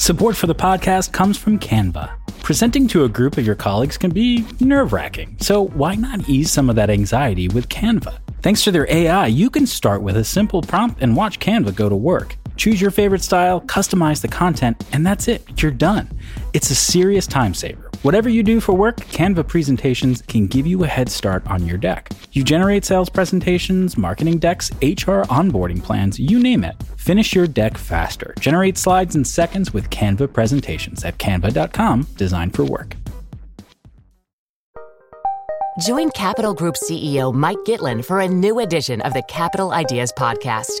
Support for the podcast comes from Canva. Presenting to a group of your colleagues can be nerve wracking, so why not ease some of that anxiety with Canva? Thanks to their AI, you can start with a simple prompt and watch Canva go to work. Choose your favorite style, customize the content, and that's it. You're done. It's a serious time saver. Whatever you do for work, Canva presentations can give you a head start on your deck. You generate sales presentations, marketing decks, HR onboarding plans, you name it. Finish your deck faster. Generate slides in seconds with Canva presentations at canva.com, designed for work. Join Capital Group CEO Mike Gitlin for a new edition of the Capital Ideas Podcast.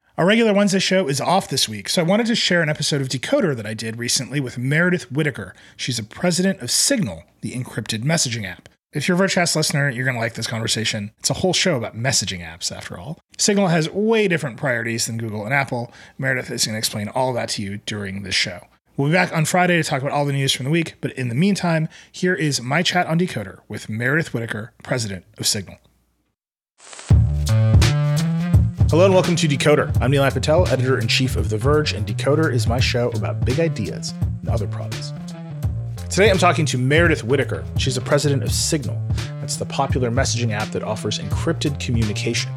Our regular Wednesday show is off this week, so I wanted to share an episode of Decoder that I did recently with Meredith Whittaker. She's a president of Signal, the encrypted messaging app. If you're a Vergecast listener, you're going to like this conversation. It's a whole show about messaging apps, after all. Signal has way different priorities than Google and Apple. Meredith is going to explain all that to you during this show. We'll be back on Friday to talk about all the news from the week, but in the meantime, here is my chat on Decoder with Meredith Whittaker, president of Signal. Hello and welcome to Decoder. I'm Nilay Patel, editor in chief of The Verge, and Decoder is my show about big ideas and other problems. Today I'm talking to Meredith Whittaker. She's the president of Signal. That's the popular messaging app that offers encrypted communication.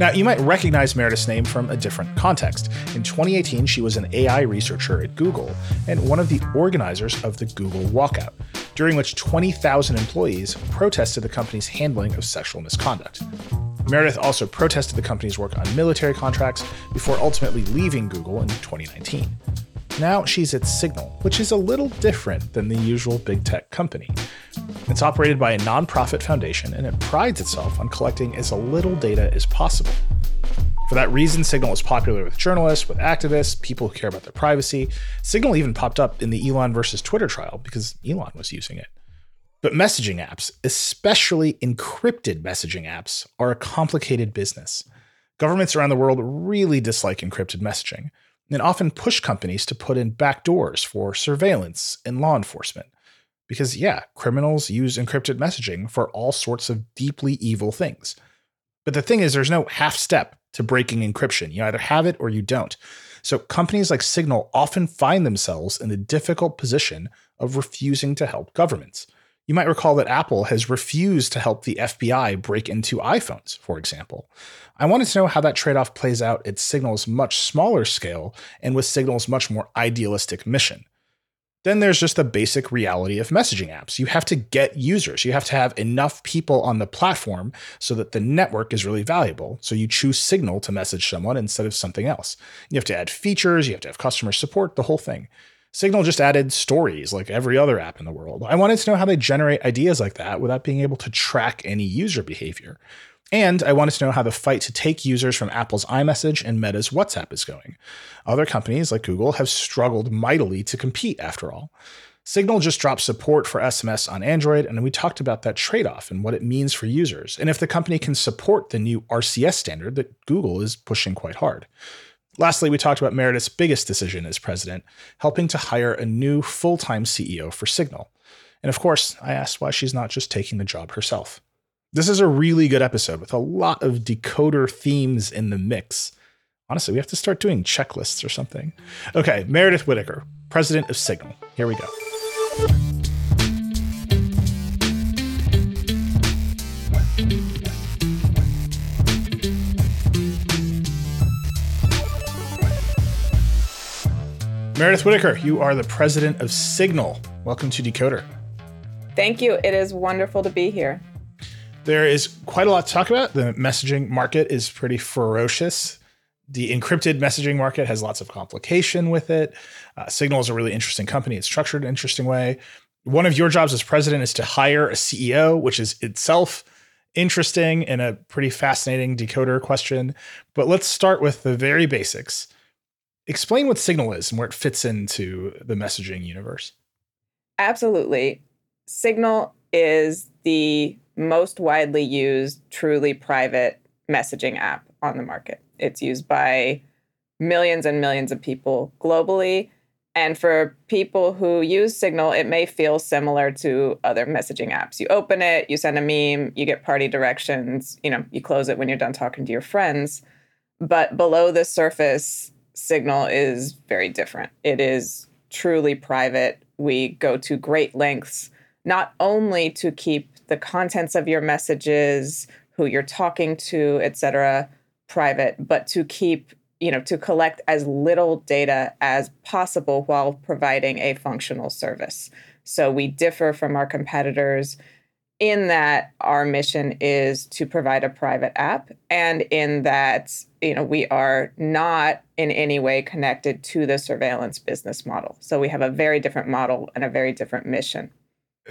Now, you might recognize Meredith's name from a different context. In 2018, she was an AI researcher at Google and one of the organizers of the Google Walkout, during which 20,000 employees protested the company's handling of sexual misconduct. Meredith also protested the company's work on military contracts before ultimately leaving Google in 2019. Now she's at Signal, which is a little different than the usual big tech company. It's operated by a nonprofit foundation and it prides itself on collecting as little data as possible. For that reason, Signal is popular with journalists, with activists, people who care about their privacy. Signal even popped up in the Elon versus Twitter trial because Elon was using it. But messaging apps, especially encrypted messaging apps, are a complicated business. Governments around the world really dislike encrypted messaging and often push companies to put in backdoors for surveillance and law enforcement. Because, yeah, criminals use encrypted messaging for all sorts of deeply evil things. But the thing is, there's no half step to breaking encryption. You either have it or you don't. So companies like Signal often find themselves in the difficult position of refusing to help governments. You might recall that Apple has refused to help the FBI break into iPhones, for example. I wanted to know how that trade off plays out at Signal's much smaller scale and with Signal's much more idealistic mission. Then there's just the basic reality of messaging apps. You have to get users. You have to have enough people on the platform so that the network is really valuable. So you choose Signal to message someone instead of something else. You have to add features, you have to have customer support, the whole thing. Signal just added stories like every other app in the world. I wanted to know how they generate ideas like that without being able to track any user behavior. And I wanted to know how the fight to take users from Apple's iMessage and Meta's WhatsApp is going. Other companies like Google have struggled mightily to compete, after all. Signal just dropped support for SMS on Android, and we talked about that trade off and what it means for users, and if the company can support the new RCS standard that Google is pushing quite hard. Lastly, we talked about Meredith's biggest decision as president, helping to hire a new full time CEO for Signal. And of course, I asked why she's not just taking the job herself. This is a really good episode with a lot of decoder themes in the mix. Honestly, we have to start doing checklists or something. Okay, Meredith Whittaker, president of Signal. Here we go. Meredith Whittaker, you are the president of Signal. Welcome to Decoder. Thank you. It is wonderful to be here. There is quite a lot to talk about. The messaging market is pretty ferocious. The encrypted messaging market has lots of complication with it. Uh, Signal is a really interesting company. It's structured in an interesting way. One of your jobs as president is to hire a CEO, which is itself interesting and a pretty fascinating decoder question. But let's start with the very basics explain what Signal is and where it fits into the messaging universe. Absolutely. Signal is the most widely used, truly private messaging app on the market. It's used by millions and millions of people globally. And for people who use Signal, it may feel similar to other messaging apps. You open it, you send a meme, you get party directions, you know, you close it when you're done talking to your friends. But below the surface, Signal is very different. It is truly private. We go to great lengths not only to keep the contents of your messages, who you're talking to, et cetera, private, but to keep you know to collect as little data as possible while providing a functional service. So we differ from our competitors in that our mission is to provide a private app and in that you know we are not in any way connected to the surveillance business model. So we have a very different model and a very different mission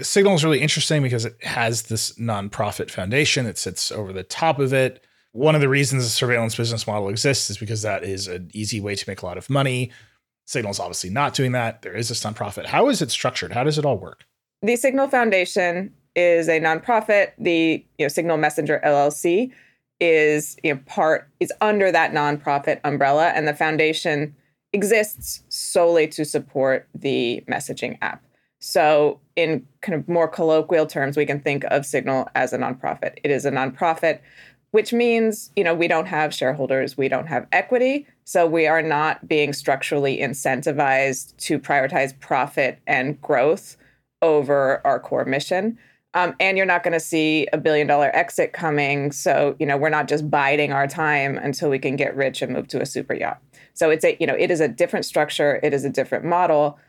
signal is really interesting because it has this nonprofit foundation that sits over the top of it one of the reasons the surveillance business model exists is because that is an easy way to make a lot of money. Signal is obviously not doing that. There is a nonprofit. How is it structured? How does it all work? The Signal Foundation is a nonprofit. The you know, Signal Messenger LLC is you know, part is under that nonprofit umbrella, and the foundation exists solely to support the messaging app. So, in kind of more colloquial terms, we can think of Signal as a nonprofit. It is a nonprofit which means, you know, we don't have shareholders, we don't have equity. So we are not being structurally incentivized to prioritize profit and growth over our core mission. Um, and you're not going to see a billion dollar exit coming. So, you know, we're not just biding our time until we can get rich and move to a super yacht. So it's a, you know, it is a different structure. It is a different model.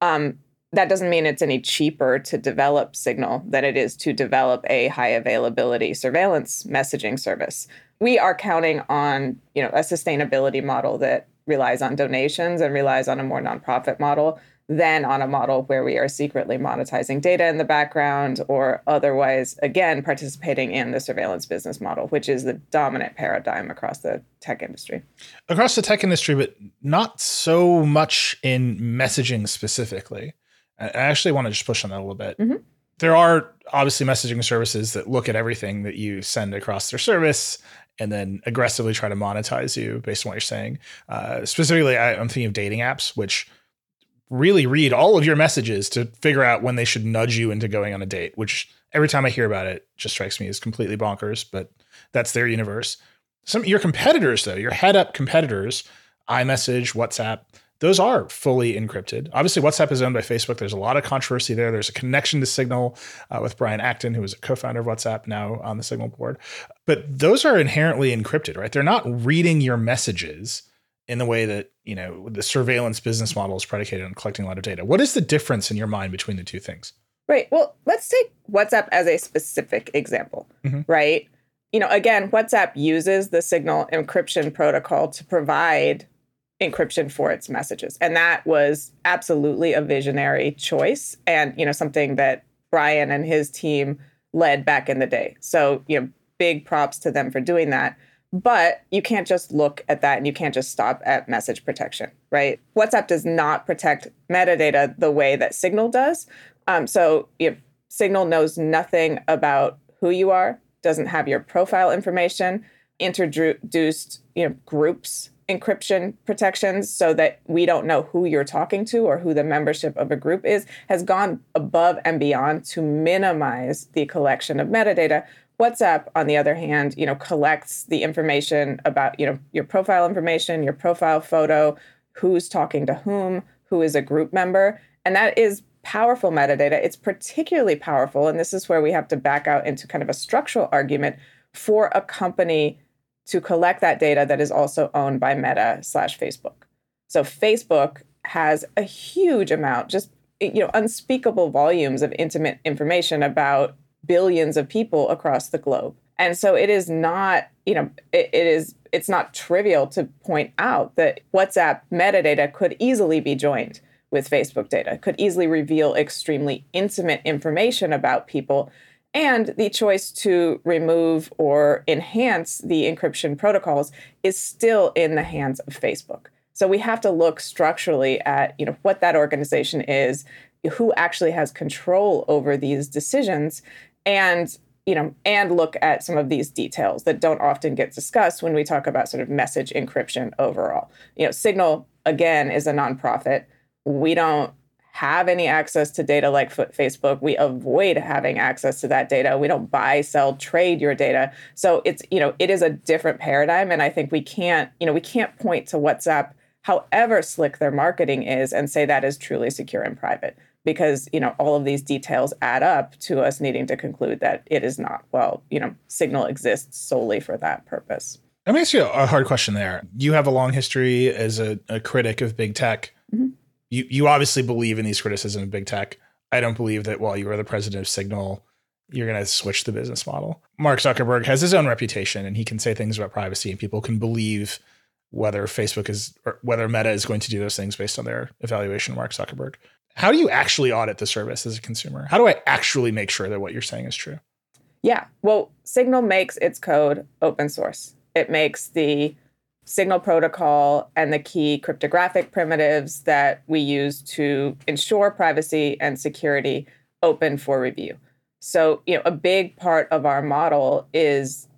Um, that doesn't mean it's any cheaper to develop Signal than it is to develop a high availability surveillance messaging service. We are counting on, you know, a sustainability model that relies on donations and relies on a more nonprofit model than on a model where we are secretly monetizing data in the background or otherwise, again, participating in the surveillance business model, which is the dominant paradigm across the tech industry. Across the tech industry, but not so much in messaging specifically. I actually want to just push on that a little bit. Mm-hmm. There are obviously messaging services that look at everything that you send across their service and then aggressively try to monetize you based on what you're saying. Uh, specifically, I, I'm thinking of dating apps, which really read all of your messages to figure out when they should nudge you into going on a date, which every time I hear about it just strikes me as completely bonkers, but that's their universe. Some your competitors though, your head up competitors, iMessage, WhatsApp, those are fully encrypted. Obviously, WhatsApp is owned by Facebook. There's a lot of controversy there. There's a connection to Signal uh, with Brian Acton, who is a co-founder of WhatsApp, now on the Signal board. But those are inherently encrypted, right? They're not reading your messages in the way that you know the surveillance business model is predicated on collecting a lot of data. What is the difference in your mind between the two things? Right. Well, let's take WhatsApp as a specific example, mm-hmm. right? You know, again, WhatsApp uses the Signal encryption protocol to provide encryption for its messages. And that was absolutely a visionary choice and, you know, something that Brian and his team led back in the day. So, you know, big props to them for doing that. But you can't just look at that and you can't just stop at message protection, right? WhatsApp does not protect metadata the way that Signal does. Um, so, you know, Signal knows nothing about who you are, doesn't have your profile information, introduced, you know, groups encryption protections so that we don't know who you're talking to or who the membership of a group is has gone above and beyond to minimize the collection of metadata. Whatsapp on the other hand you know collects the information about you know your profile information your profile photo who's talking to whom who is a group member and that is powerful metadata. It's particularly powerful and this is where we have to back out into kind of a structural argument for a company to collect that data that is also owned by Meta slash Facebook. So Facebook has a huge amount, just eh, you know, unspeakable volumes of intimate information about billions of people across the globe. And so it is not, you know, it, it is it's not trivial to point out that WhatsApp metadata could easily be joined with Facebook data, could easily reveal extremely intimate information about people and the choice to remove or enhance the encryption protocols is still in the hands of Facebook. So we have to look structurally at, you know, what that organization is, who actually has control over these decisions and you know and look at some of these details that don't often get discussed when we talk about sort of message encryption overall you know signal again is a nonprofit we don't have any access to data like Facebook. We avoid having access to that data. We don't buy, sell, trade your data. So it's, you know, it is a different paradigm. And I think we can't, you know, we can't point to WhatsApp, however slick their marketing is, and say that is truly secure and private. Because, you know, all of these details add up to us needing to conclude that it is not. Well, you know, Signal exists solely for that purpose. Let me ask you a hard question there. You have a long history as a, a critic of big tech. Mm-hmm you you obviously believe in these criticisms of big tech. I don't believe that while you are the president of Signal, you're going to switch the business model. Mark Zuckerberg has his own reputation and he can say things about privacy and people can believe whether Facebook is or whether Meta is going to do those things based on their evaluation of Mark Zuckerberg. How do you actually audit the service as a consumer? How do I actually make sure that what you're saying is true? Yeah. Well, Signal makes its code open source. It makes the signal protocol and the key cryptographic primitives that we use to ensure privacy and security open for review. So, you know, a big part of our model is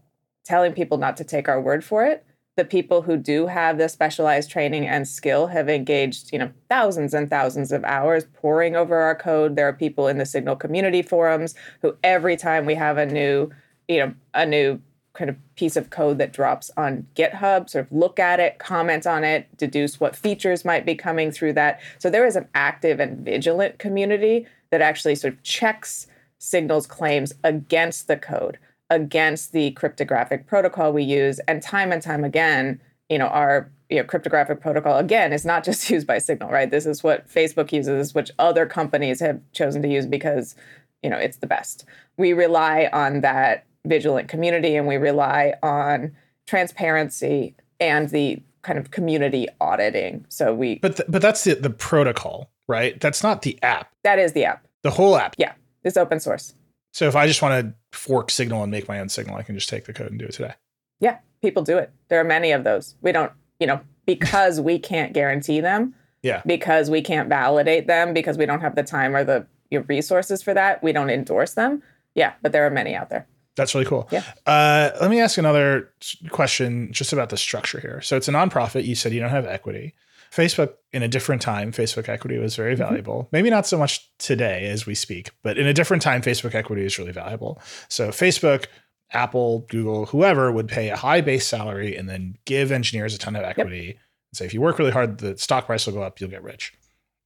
telling people not to take our word for it. The people who do have the specialized training and skill have engaged, you know, thousands and thousands of hours poring over our code. There are people in the Signal community forums who every time we have a new, you know, a new kind of piece of code that drops on GitHub, sort of look at it, comment on it, deduce what features might be coming through that. So there is an active and vigilant community that actually sort of checks Signal's claims against the code, against the cryptographic protocol we use, and time and time again, you know, our you know, cryptographic protocol again is not just used by Signal, right? This is what Facebook uses, which other companies have chosen to use because you know it's the best. We rely on that vigilant community and we rely on transparency and the kind of community auditing. So we But th- but that's the the protocol, right? That's not the app. That is the app. The whole app. Yeah. It's open source. So if I just want to fork signal and make my own signal, I can just take the code and do it today. Yeah, people do it. There are many of those. We don't, you know, because we can't guarantee them. Yeah. Because we can't validate them because we don't have the time or the resources for that. We don't endorse them. Yeah, but there are many out there. That's really cool. Yeah. Uh, let me ask another question just about the structure here. So it's a nonprofit. You said you don't have equity. Facebook, in a different time, Facebook equity was very mm-hmm. valuable. Mm-hmm. Maybe not so much today as we speak, but in a different time, Facebook equity is really valuable. So Facebook, Apple, Google, whoever would pay a high base salary and then give engineers a ton of equity yep. and say, if you work really hard, the stock price will go up, you'll get rich.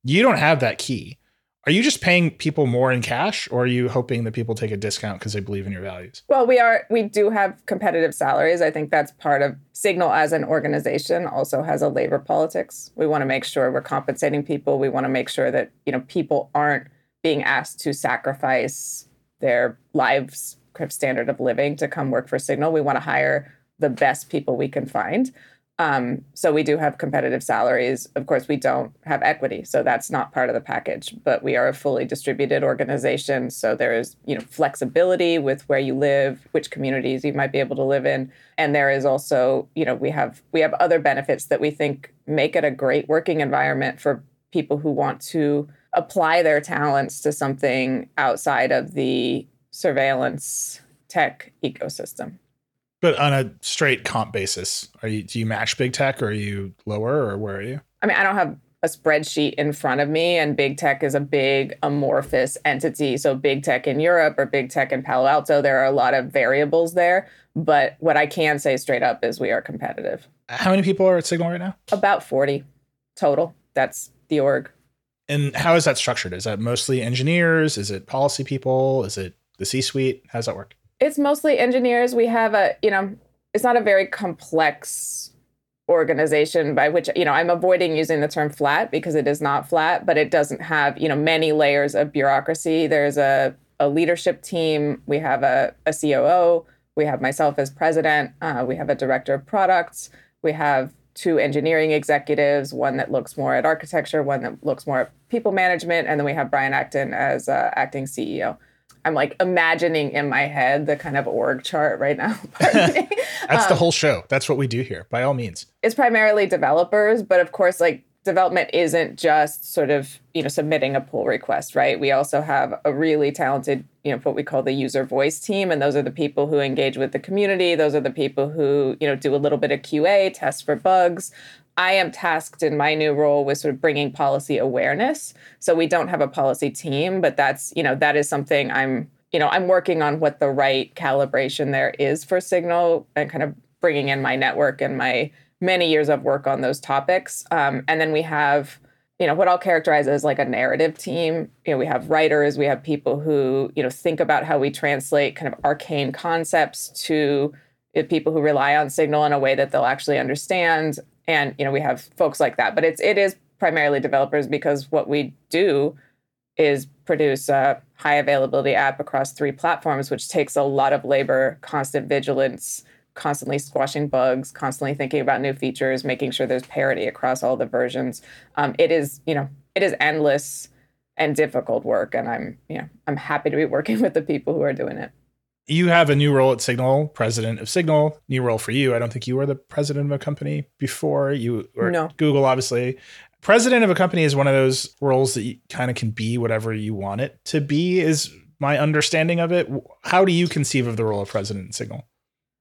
You don't have that key. Are you just paying people more in cash or are you hoping that people take a discount because they believe in your values? Well, we are we do have competitive salaries. I think that's part of Signal as an organization also has a labor politics. We want to make sure we're compensating people. We want to make sure that, you know, people aren't being asked to sacrifice their lives kind of standard of living to come work for Signal. We want to hire the best people we can find. Um, so we do have competitive salaries. Of course, we don't have equity, so that's not part of the package. But we are a fully distributed organization, so there is you know flexibility with where you live, which communities you might be able to live in, and there is also you know we have we have other benefits that we think make it a great working environment for people who want to apply their talents to something outside of the surveillance tech ecosystem. But on a straight comp basis, are you do you match big tech or are you lower or where are you? I mean, I don't have a spreadsheet in front of me and big tech is a big amorphous entity. So big tech in Europe or big tech in Palo Alto, there are a lot of variables there. But what I can say straight up is we are competitive. How many people are at Signal right now? About 40 total. That's the org. And how is that structured? Is that mostly engineers? Is it policy people? Is it the C suite? How does that work? It's mostly engineers. We have a, you know, it's not a very complex organization by which, you know, I'm avoiding using the term flat because it is not flat, but it doesn't have, you know, many layers of bureaucracy. There's a, a leadership team. We have a, a COO. We have myself as president. Uh, we have a director of products. We have two engineering executives, one that looks more at architecture, one that looks more at people management, and then we have Brian Acton as uh, acting CEO. I'm like imagining in my head the kind of org chart right now. That's um, the whole show. That's what we do here, by all means. It's primarily developers, but of course, like development isn't just sort of you know submitting a pull request right we also have a really talented you know what we call the user voice team and those are the people who engage with the community those are the people who you know do a little bit of qa test for bugs i am tasked in my new role with sort of bringing policy awareness so we don't have a policy team but that's you know that is something i'm you know i'm working on what the right calibration there is for signal and kind of bringing in my network and my many years of work on those topics. Um, and then we have, you know, what I'll characterize as like a narrative team. You know, we have writers, we have people who, you know, think about how we translate kind of arcane concepts to people who rely on signal in a way that they'll actually understand. And, you know, we have folks like that. But it's it is primarily developers because what we do is produce a high availability app across three platforms, which takes a lot of labor, constant vigilance, constantly squashing bugs, constantly thinking about new features, making sure there's parity across all the versions. Um, it is, you know, it is endless and difficult work, and I'm, you know, I'm happy to be working with the people who are doing it. You have a new role at Signal, president of Signal. New role for you. I don't think you were the president of a company before. You were no. Google, obviously. President of a company is one of those roles that you kind of can be whatever you want it to be. Is my understanding of it. How do you conceive of the role of president in Signal?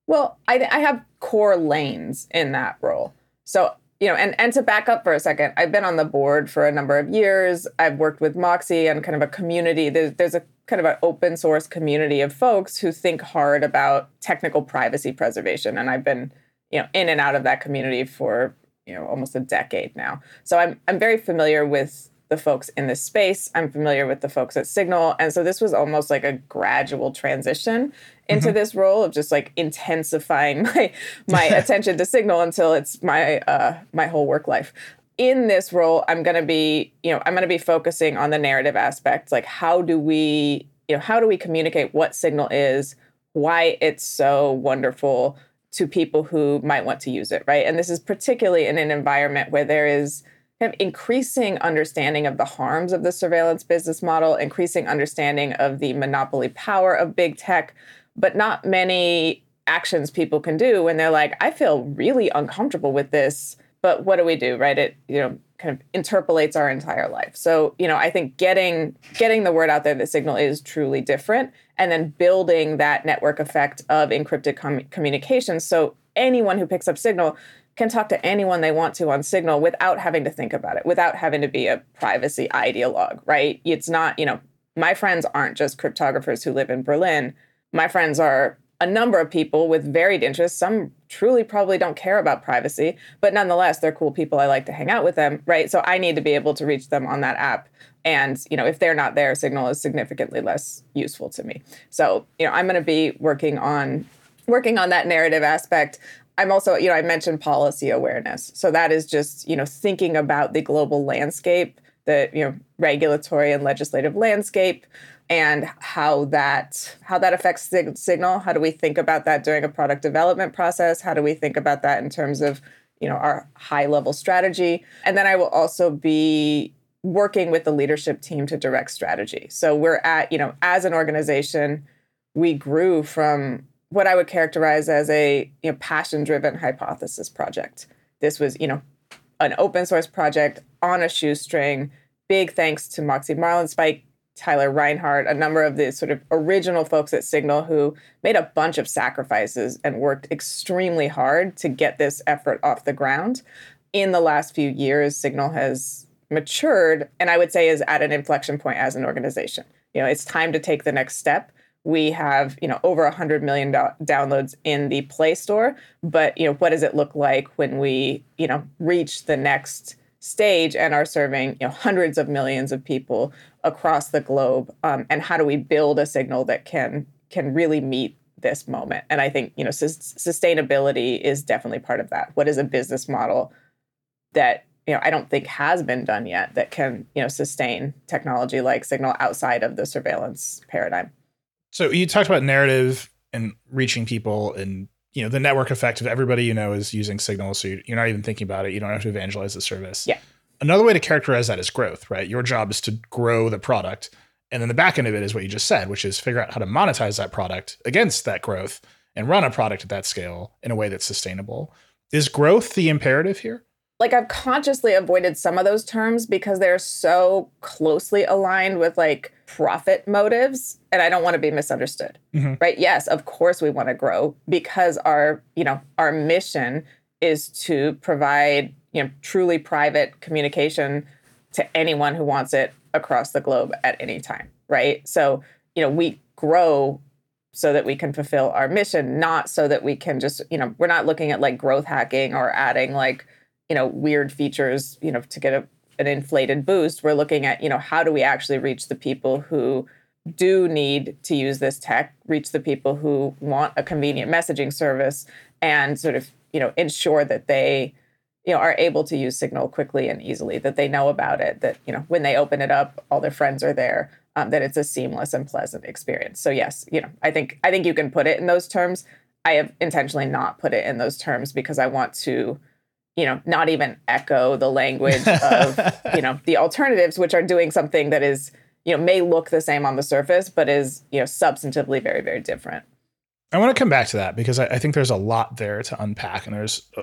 Well, I, I have core lanes in that role. So, you know, and, and to back up for a second, I've been on the board for a number of years. I've worked with Moxie and kind of a community. There's, there's a kind of an open source community of folks who think hard about technical privacy preservation. And I've been, you know, in and out of that community for, you know, almost a decade now. So I'm, I'm very familiar with the folks in this space. I'm familiar with the folks at Signal. And so this was almost like a gradual transition into mm-hmm. this role of just like intensifying my my attention to Signal until it's my uh, my whole work life. In this role, I'm going to be, you know, I'm going to be focusing on the narrative aspects, like how do we, you know, how do we communicate what Signal is, why it's so wonderful to people who might want to use it, right? And this is particularly in an environment where there is kind of increasing understanding of the harms of the surveillance business model, increasing understanding of the monopoly power of big tech, but not many actions people can do when they're like, I feel really uncomfortable with this, but what do we do, right? It, you know, kind of interpolates our entire life. So, you know, I think getting getting the word out there that Signal is truly different and then building that network effect of encrypted com- communication so anyone who picks up Signal can talk to anyone they want to on Signal without having to think about it, without having to be a privacy ideologue, right? It's not, you know, my friends aren't just cryptographers who live in Berlin. My friends are a number of people with varied interests. Some truly probably don't care about privacy, but nonetheless, they're cool people. I like to hang out with them, right? So I need to be able to reach them on that app. And, you know, if they're not there, Signal is significantly less useful to me. So, you know, I'm going to be working on working on that narrative aspect. I'm also, you know, I mentioned policy awareness. So that is just, you know, thinking about the global landscape, the, you know, regulatory and legislative landscape and how that how that affects sig- signal. How do we think about that during a product development process? How do we think about that in terms of, you know, our high level strategy? And then I will also be working with the leadership team to direct strategy. So we're at, you know, as an organization, we grew from what I would characterize as a you know, passion driven hypothesis project. This was, you know, an open source project on a shoestring. Big thanks to Moxie Marlinspike, Tyler Reinhard, a number of the sort of original folks at Signal who made a bunch of sacrifices and worked extremely hard to get this effort off the ground. In the last few years, Signal has matured and I would say is at an inflection point as an organization. You know, it's time to take the next step we have you know over 100 million do- downloads in the play store but you know what does it look like when we you know reach the next stage and are serving you know hundreds of millions of people across the globe um, and how do we build a signal that can can really meet this moment? And i think you know sustainability is definitely part of that. What is a business model that you know i don't think has been done yet that can you know sustain technology like signal outside of the surveillance paradigm? So you talked about narrative and reaching people and you know the network effect of everybody you know is using signal so you're not even thinking about it. You don't have to evangelize the service. Yeah. Another way to characterize that is growth right? Your job is to grow the product and then the back end of it is what you just said which is figure out how to monetize that product against that growth and run a product at that scale in a way that's sustainable. Is growth the imperative here like I've consciously avoided some of those terms because they're so closely aligned with like profit motives and I don't want to be misunderstood. Mm-hmm. Right? Yes, of course we want to grow because our, you know, our mission is to provide, you know, truly private communication to anyone who wants it across the globe at any time, right? So, you know, we grow so that we can fulfill our mission, not so that we can just, you know, we're not looking at like growth hacking or adding like you know weird features you know to get a, an inflated boost we're looking at you know how do we actually reach the people who do need to use this tech reach the people who want a convenient messaging service and sort of you know ensure that they you know are able to use signal quickly and easily that they know about it that you know when they open it up all their friends are there um, that it's a seamless and pleasant experience. So yes you know i think i think you can put it in those terms. I have intentionally not put it in those terms because i want to you know, not even echo the language of, you know, the alternatives, which are doing something that is, you know, may look the same on the surface, but is, you know, substantively very, very different. I want to come back to that because I, I think there's a lot there to unpack, and there's uh,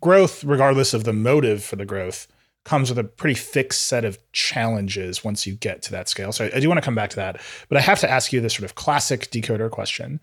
growth, regardless of the motive for the growth, comes with a pretty fixed set of challenges once you get to that scale. So I, I do want to come back to that, but I have to ask you this sort of classic decoder question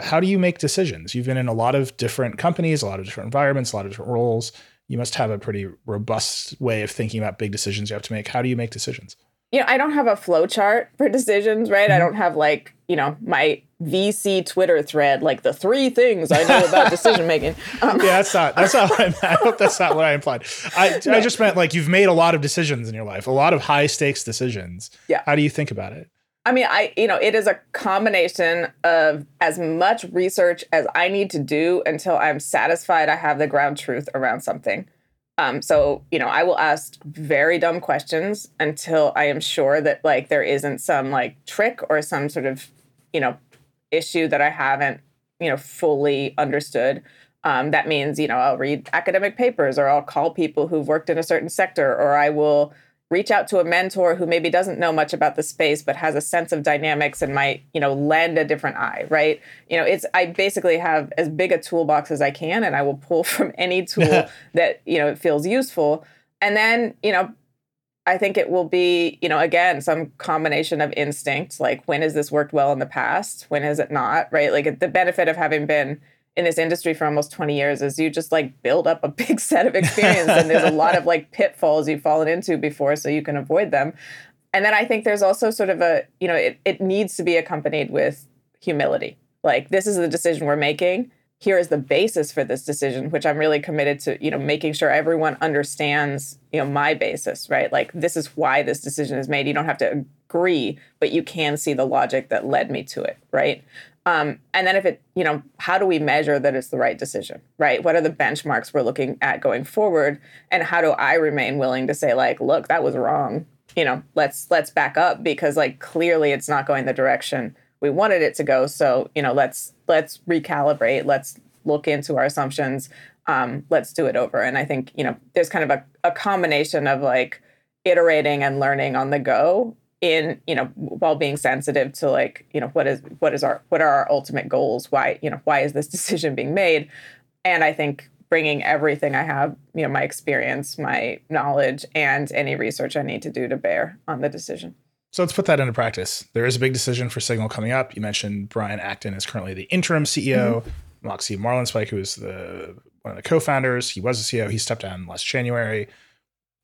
how do you make decisions? You've been in a lot of different companies, a lot of different environments, a lot of different roles. You must have a pretty robust way of thinking about big decisions you have to make. How do you make decisions? You know, I don't have a flow chart for decisions, right? Mm-hmm. I don't have like, you know, my VC Twitter thread, like the three things I know about decision making. Um, yeah, that's not that's not. What I, I hope that's not what I implied. I no. I just meant like you've made a lot of decisions in your life, a lot of high stakes decisions. Yeah. How do you think about it? I mean, I you know, it is a combination of as much research as I need to do until I'm satisfied I have the ground truth around something. Um, so you know, I will ask very dumb questions until I am sure that like there isn't some like trick or some sort of you know issue that I haven't you know fully understood. Um, that means you know I'll read academic papers or I'll call people who've worked in a certain sector or I will reach out to a mentor who maybe doesn't know much about the space but has a sense of dynamics and might you know lend a different eye right you know it's i basically have as big a toolbox as i can and i will pull from any tool that you know feels useful and then you know i think it will be you know again some combination of instinct like when has this worked well in the past? When has it not right? Like the benefit of having been in this industry for almost 20 years is you just like build up a big set of experience and there's a lot of like pitfalls you've fallen into before so you can avoid them. And then i think there's also sort of a you know it, it needs to be accompanied with humility. Like this is the decision we're making here is the basis for this decision which i'm really committed to you know making sure everyone understands you know my basis right like this is why this decision is made you don't have to agree but you can see the logic that led me to it right um, and then if it, you know, how do we measure that it's the right decision, right? What are the benchmarks we're looking at going forward? And how do I remain willing to say, like, look, that was wrong. You know, let's let's back up because like clearly it's not going the direction we wanted it to go. So, you know, let's let's recalibrate, let's look into our assumptions, um, let's do it over. And I think, you know, there's kind of a, a combination of like iterating and learning on the go in you know while being sensitive to like you know what is what is our what are our ultimate goals? Why you know why is this decision being made? And i think bringing everything i have you know my experience my knowledge and any research i need to do to bear on the decision so let's put that into practice there is a big decision for signal coming up you mentioned brian acton is currently the interim ceo mm-hmm. moxie marlinspike who is the one of the co-founders he was a ceo he stepped down last january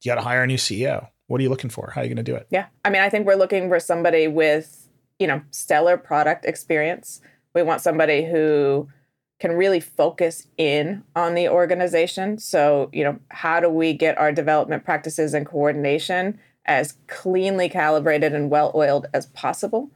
you got to hire a new ceo what are you looking for? How are you going to do it? Yeah. I mean, I think we're looking for somebody with, you know, stellar product experience. We want somebody who can really focus in on the organization. So, you know, how do we get our development practices and coordination as cleanly calibrated and well oiled as possible?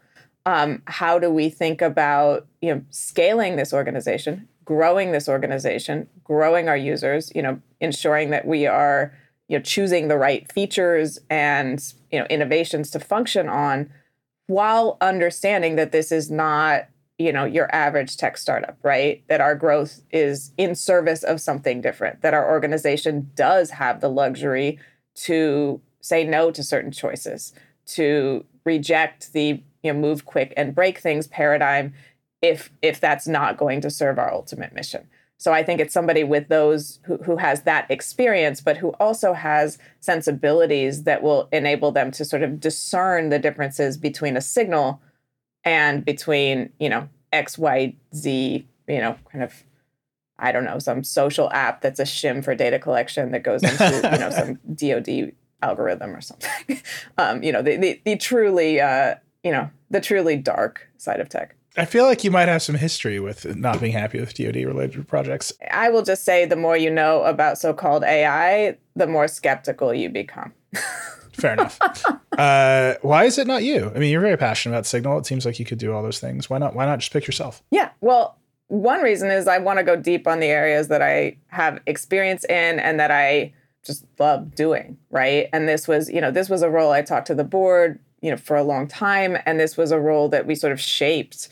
Um, how do we think about, you know, scaling this organization, growing this organization, growing our users, you know, ensuring that we are you know choosing the right features and you know innovations to function on while understanding that this is not you know your average tech startup right that our growth is in service of something different that our organization does have the luxury to say no to certain choices to reject the you know move quick and break things paradigm if if that's not going to serve our ultimate mission. So I think it's somebody with those who, who has that experience, but who also has sensibilities that will enable them to sort of discern the differences between a signal and between, you know, X, Y, Z, you know, kind of I don't know, some social app that's a shim for data collection that goes into, you know, some DoD algorithm or something. um, you know, the, the, the truly, uh, you know, the truly dark side of tech. I feel like you might have some history with not being happy with DoD related projects. I will just say the more you know about so called AI, the more skeptical you become. Fair enough. uh, why is it not you? I mean, you're very passionate about Signal. It seems like you could do all those things. Why not? Why not just pick yourself? Yeah. Well, one reason is I want to go deep on the areas that I have experience in and that I just love doing, right? And this was, you know, this was a role I talked to the board, you know, for a long time and this was a role that we sort of shaped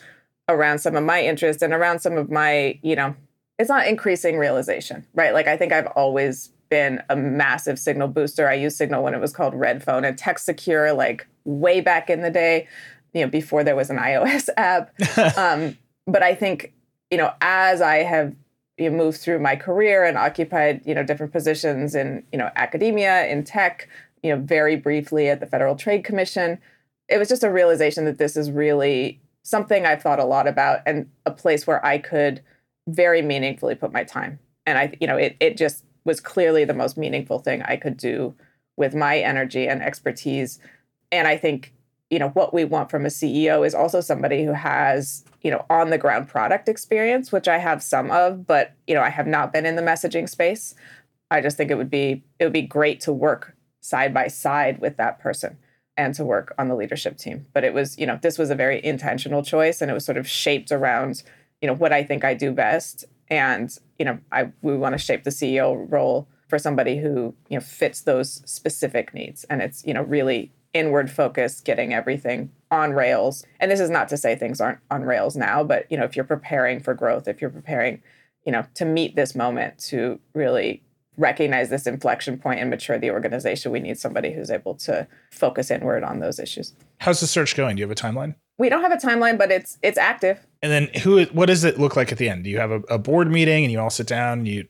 around some of my interests and around some of my, you know, it's not increasing realization, right? Like I think I've always been a massive signal booster. I used Signal when it was called RedPhone and TextSecure, like way back in the day, you know, before there was an iOS app. um, but I think, you know, as I have you know, moved through my career and occupied, you know, different positions in, you know, academia, in tech, you know, very briefly at the Federal Trade Commission, it was just a realization that this is really something I've thought a lot about and a place where I could very meaningfully put my time. And I, you know, it it just was clearly the most meaningful thing I could do with my energy and expertise. And I think, you know, what we want from a CEO is also somebody who has, you know, on the ground product experience, which I have some of, but you know, I have not been in the messaging space. I just think it would be it would be great to work side by side with that person and to work on the leadership team. But it was, you know, this was a very intentional choice and it was sort of shaped around, you know, what I think I do best. And, you know, I we want to shape the CEO role for somebody who, you know, fits those specific needs. And it's, you know, really inward focus, getting everything on rails. And this is not to say things aren't on rails now, but you know, if you're preparing for growth, if you're preparing, you know, to meet this moment to really recognize this inflection point and mature the organization, we need somebody who's able to focus inward on those issues. How's the search going? Do you have a timeline? We don't have a timeline, but it's it's active. And then who? What does it look like at the end? Do you have a, a board meeting and you all sit down? And you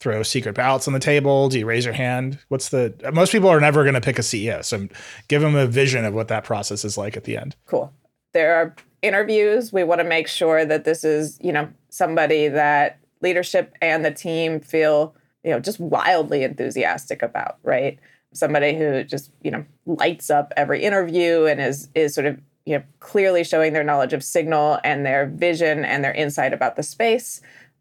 throw secret ballots on the table? Do you raise your hand? What's the? Most people are never going to pick a CEO, so give them a vision of what that process is like at the end. Cool. There are interviews. We want to make sure that this is you know somebody that leadership and the team feel you know just wildly enthusiastic about right somebody who just you know lights up every interview and is is sort of you know clearly showing their knowledge of signal and their vision and their insight about the space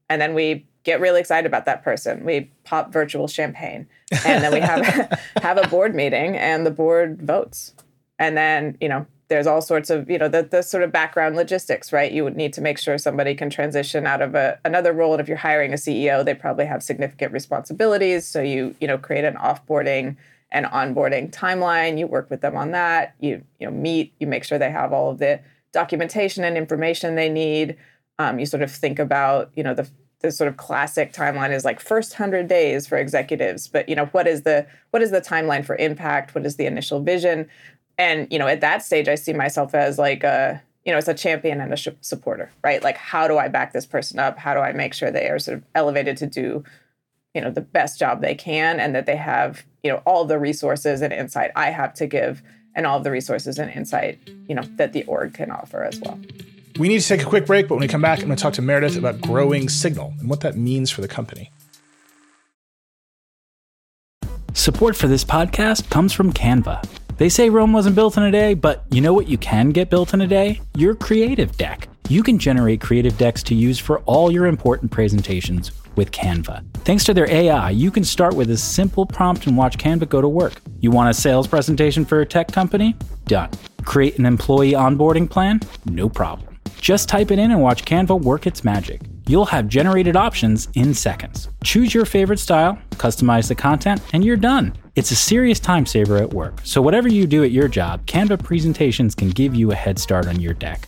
and then we get really excited about that person. We pop virtual champagne and then we have have a board meeting and the board votes. And then you know there's all sorts of you know the, the sort of background logistics right? You would need to make sure somebody can transition out of a, another role. And if you're hiring a ceo they probably have significant responsibilities. So you you know create an offboarding and onboarding timeline. You work with them on that. You you know meet. You make sure they have all of the documentation and information they need. Um, you sort of think about you know the the sort of classic timeline is like first 100 days for executives but you know what is the what is the timeline for impact? What is the initial vision? And you know at that stage i see myself as like a you know as a champion and a sh- supporter right? Like how do i back this person up? How do i make sure they are sort of elevated to do you know the best job they can and that they have you know all the resources and insight i have to give and all the resources and insight you know that the org can offer as well we need to take a quick break but when we come back i'm going to talk to meredith about growing signal and what that means for the company support for this podcast comes from canva they say Rome wasn't built in a day, but you know what you can get built in a day? Your creative deck. You can generate creative decks to use for all your important presentations with Canva. Thanks to their AI, you can start with a simple prompt and watch Canva go to work. You want a sales presentation for a tech company? Done. Create an employee onboarding plan? No problem. Just type it in and watch Canva work its magic. You'll have generated options in seconds. Choose your favorite style, customize the content, and you're done. It's a serious time saver at work, so whatever you do at your job, Canva presentations can give you a head start on your deck.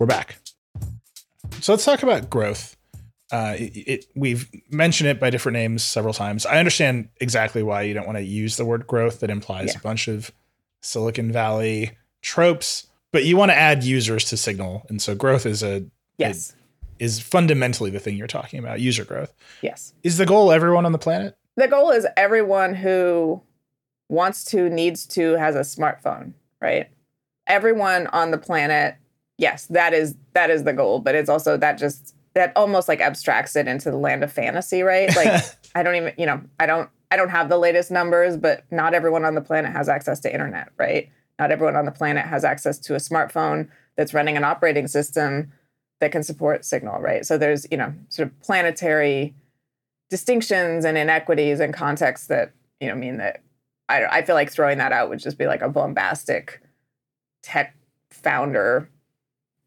We're back. So let's talk about growth. Uh, it, it, we've mentioned it by different names several times. I understand exactly why you don't want to use the word growth. That implies Yeah. a bunch of Silicon Valley tropes, but you want to add users to Signal, and so growth is a Yes. is fundamentally the thing you're talking about. User growth Yes. is the goal. Everyone on the planet. The goal is everyone who wants to, needs to, has a smartphone, right? Everyone on the planet, yes, that is that is the goal, but it's also that just that almost like abstracts it into the land of fantasy, right? Like I don't even, you know, I don't I don't have the latest numbers, but not everyone on the planet has access to internet, right? Not everyone on the planet has access to a smartphone that's running an operating system that can support Signal, right? So there's, you know, sort of planetary distinctions and inequities and contexts that, you know, mean that I, I feel like throwing that out would just be like a bombastic tech founder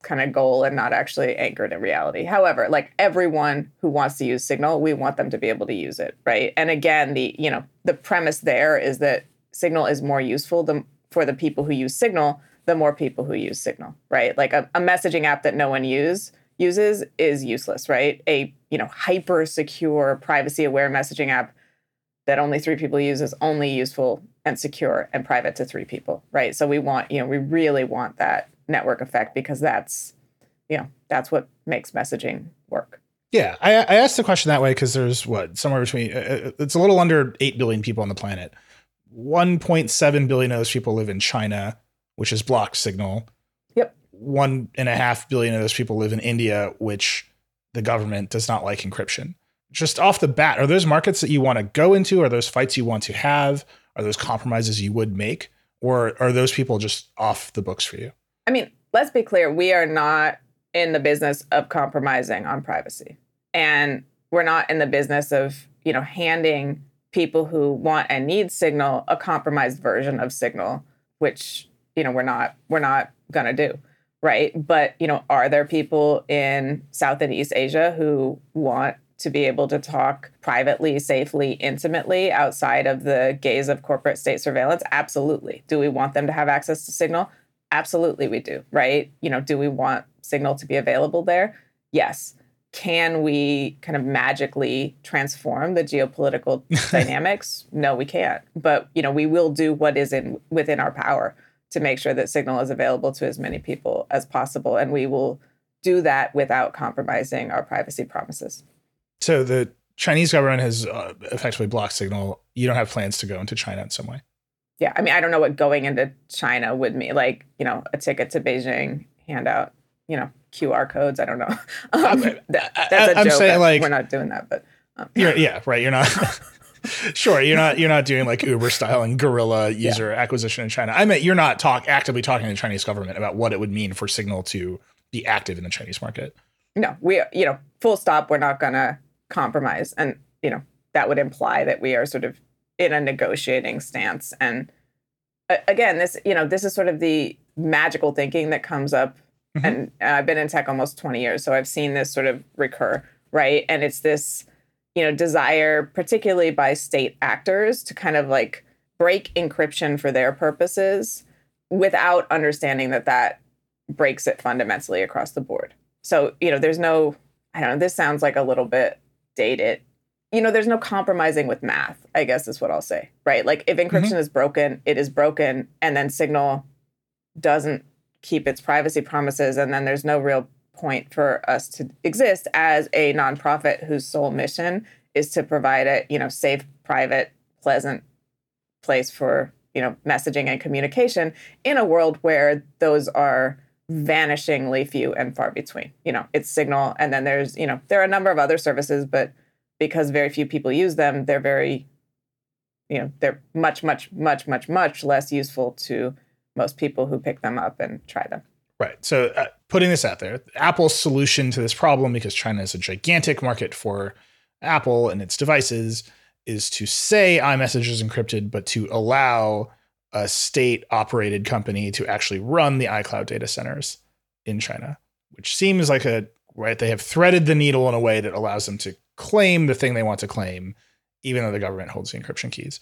kind of goal and not actually anchored in reality. However, like everyone who wants to use Signal, we want them to be able to use it, right? And again, the you know the premise there is that Signal is more useful the, for the people who use Signal, the more people who use Signal, right? Like a, a messaging app that no one use uses is useless, right? A you know hyper secure, privacy aware messaging app that only three people use is only useful and secure and private to three people, right? So we want, you know, we really want that network effect because that's, you know, that's what makes messaging work. Yeah, I, I asked the question that way because there's what somewhere between uh, uh, it's a little under eight billion people on the planet. One point seven billion of those people live in China, which is blocked signal. Yep. One and a half billion of those people live in India, which the government does not like encryption. Just off the bat, are those markets that you want to go into? Are those fights you want to have? Are those compromises you would make? Or are those people just off the books for you? I mean, let's be clear, we are not in the business of compromising on privacy. And we're not in the business of, you know, handing people who want and need signal a compromised version of signal, which, you know, we're not we're not going to do, right? But, you know, are there people in South and East Asia who want to be able to talk privately, safely, intimately outside of the gaze of corporate state surveillance? Absolutely. Do we want them to have access to signal? Absolutely, we do, right? You know, do we want signal to be available there? Yes. Can we kind of magically transform the geopolitical dynamics? No, we can't. But you know, we will do what is in within our power to make sure that signal is available to as many people as possible, and we will do that without compromising our privacy promises. So the Chinese government has uh, effectively blocked signal. You don't have plans to go into China in some way. Yeah, I mean, I don't know what going into China would mean. Like, you know, a ticket to Beijing, handout, you know, QR codes. I don't know. Um, that- that's a I'm joke. saying, like- we're not doing that, but um, yeah, right. You're not. sure, you're not. You're not doing like Uber style and guerrilla user acquisition in China. I mean, you're not talk actively talking to the Chinese government about what it would mean for Signal to be active in the Chinese market. no, we, you know, full stop. We're not going to compromise, and you know, that would imply that we are sort of in a negotiating stance. And again, this, you know, this is sort of the magical thinking that comes up. Mhm. And uh, I've been in tech almost 20 years, so I've seen this sort of recur, right? And it's this, you know, desire, particularly by state actors, to kind of like break encryption for their purposes without understanding that that breaks it fundamentally across the board. So, you know, there's no, I don't know, this sounds like a little bit dated. You know, there's no compromising with math, I guess is what I'll say, right? Like if encryption mm-hmm. is broken, it is broken, and then Signal doesn't keep its privacy promises, and then there's no real point for us to exist as a nonprofit whose sole mission is to provide a you know safe, private, pleasant place for you know messaging and communication in a world where those are vanishingly few and far between. You know, it's Signal, and then there's you know there are a number of other services, but because very few people use them, they're very you know they're much much much much much less useful to most people who pick them up and try them. Right. So uh, putting this out there, Apple's solution to this problem, because China is a gigantic market for Apple and its devices, is to say iMessage is encrypted, but to allow a state operated company to actually run the iCloud data centers in China, which seems like a right. They have threaded the needle in a way that allows them to claim the thing they want to claim, even though the government holds the encryption keys.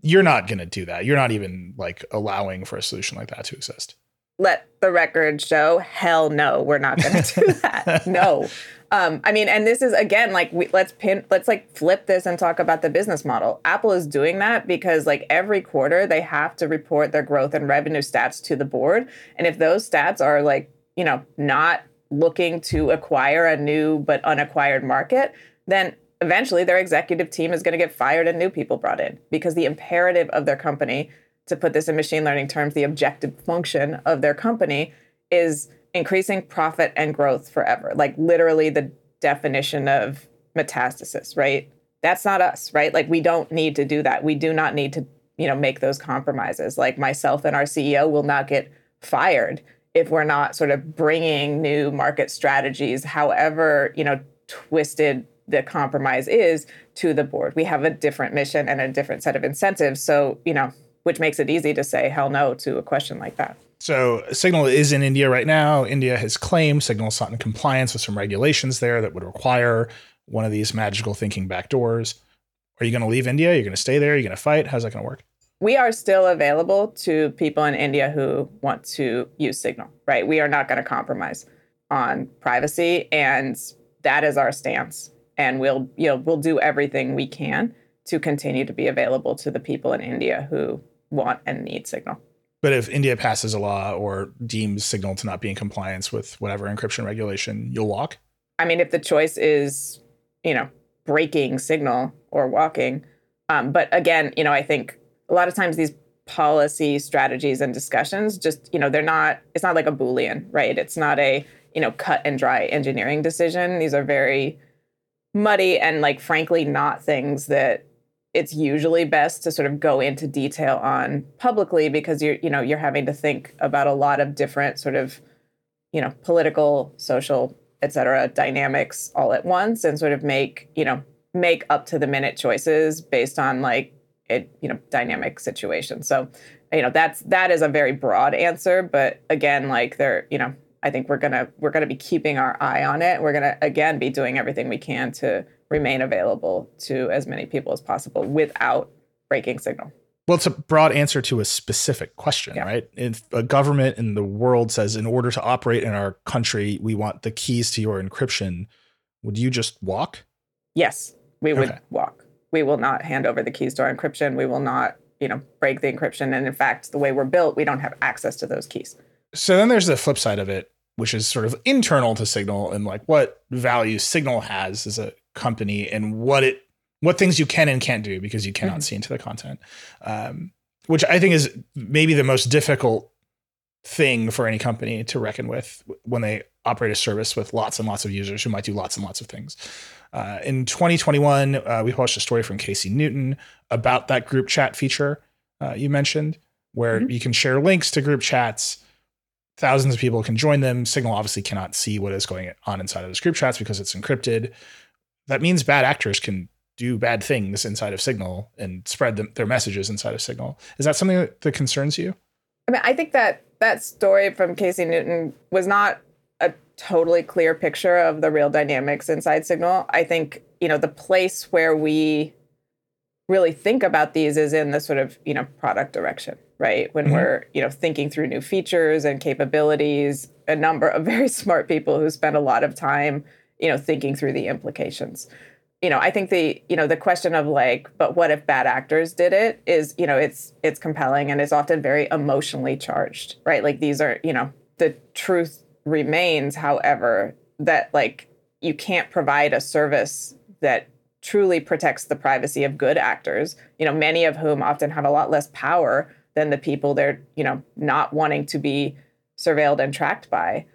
You're not going to do that. You're not even like allowing for a solution like that to exist. Let the record show, hell no, we're not going to do that. no. Um, I mean, and this is again like we, let's pin, let's like flip this and talk about the business model. Apple is doing that because like every quarter they have to report their growth and revenue stats to the board, and if those stats are like you know not looking to acquire a new but unacquired market, then eventually their executive team is going to get fired and new people brought in because the imperative of their company, to put this in machine learning terms, the objective function of their company is increasing profit and growth forever. Like literally the definition of metastasis, right? That's not us, right? Like we don't need to do that. We do not need to, you know, make those compromises. Like myself and our CEO will not get fired if we're not sort of bringing new market strategies, however, you know, twisted the compromise is to the board. We have a different mission and a different set of incentives. So, you know, which makes it easy to say hell no to a question like that. So Signal is in India right now. India has claimed Signal is not in compliance with some regulations there that would require one of these magical thinking backdoors. Are you going to leave India? You're going to stay there? You're going to fight? How's that going to work? We are still available to people in India who want to use Signal, right? We are not going to compromise on privacy and that is our stance. And we'll, you know, we'll do everything we can to continue to be available to the people in India who want and need Signal. But if India passes a law or deems Signal to not be in compliance with whatever encryption regulation, you'll walk? I mean, if the choice is, you know, breaking Signal or walking. Um, but again, you know, I think a lot of times these policy strategies and discussions just, you know, they're not, it's not like a Boolean, right? It's not a, you know, cut and dry engineering decision. These are very muddy and, like, frankly, not things that it's usually best to sort of go into detail on publicly because you're you know you're having to think about a lot of different sort of you know political social et cetera dynamics all at once and sort of make you know make up to the minute choices based on like it you know dynamic situations so you know that's that is a very broad answer but again like there you know i think we're gonna we're gonna be keeping our eye on it we're gonna again be doing everything we can to remain available to as many people as possible without breaking signal. Well, it's a broad answer to a specific question, yeah. right? If a government in the world says, in order to operate in our country, we want the keys to your encryption, would you just walk? Yes, we would okay. walk. We will not hand over the keys to our encryption. We will not, you know, break the encryption. And in fact, the way we're built, we don't have access to those keys. So then there's the flip side of it, which is sort of internal to Signal and like what value Signal has as a company and what it what things you can and can't do because you cannot mm-hmm. see into the content, um, which I think is maybe the most difficult thing for any company to reckon with when they operate a service with lots and lots of users who might do lots and lots of things. Uh, in 2021, uh, we published a story from Casey Newton about that group chat feature uh, you mentioned, where mm-hmm. you can share links to group chats. Thousands of people can join them. Signal obviously cannot see what is going on inside of those group chats because it's encrypted that means bad actors can do bad things inside of Signal and spread them, their messages inside of Signal. Is that something that concerns you? I mean, I think that that story from Casey Newton was not a totally clear picture of the real dynamics inside Signal. I think, you know, the place where we really think about these is in the sort of, you know, product direction, right? When mm-hmm. we're, you know, thinking through new features and capabilities, a number of very smart people who spend a lot of time you know thinking through the implications you know i think the you know the question of like but what if bad actors did it is you know it's it's compelling and it's often very emotionally charged right like these are you know the truth remains however that like you can't provide a service that truly protects the privacy of good actors, you know, many of whom often have a lot less power than the people they're, you know, not wanting to be surveilled and tracked by,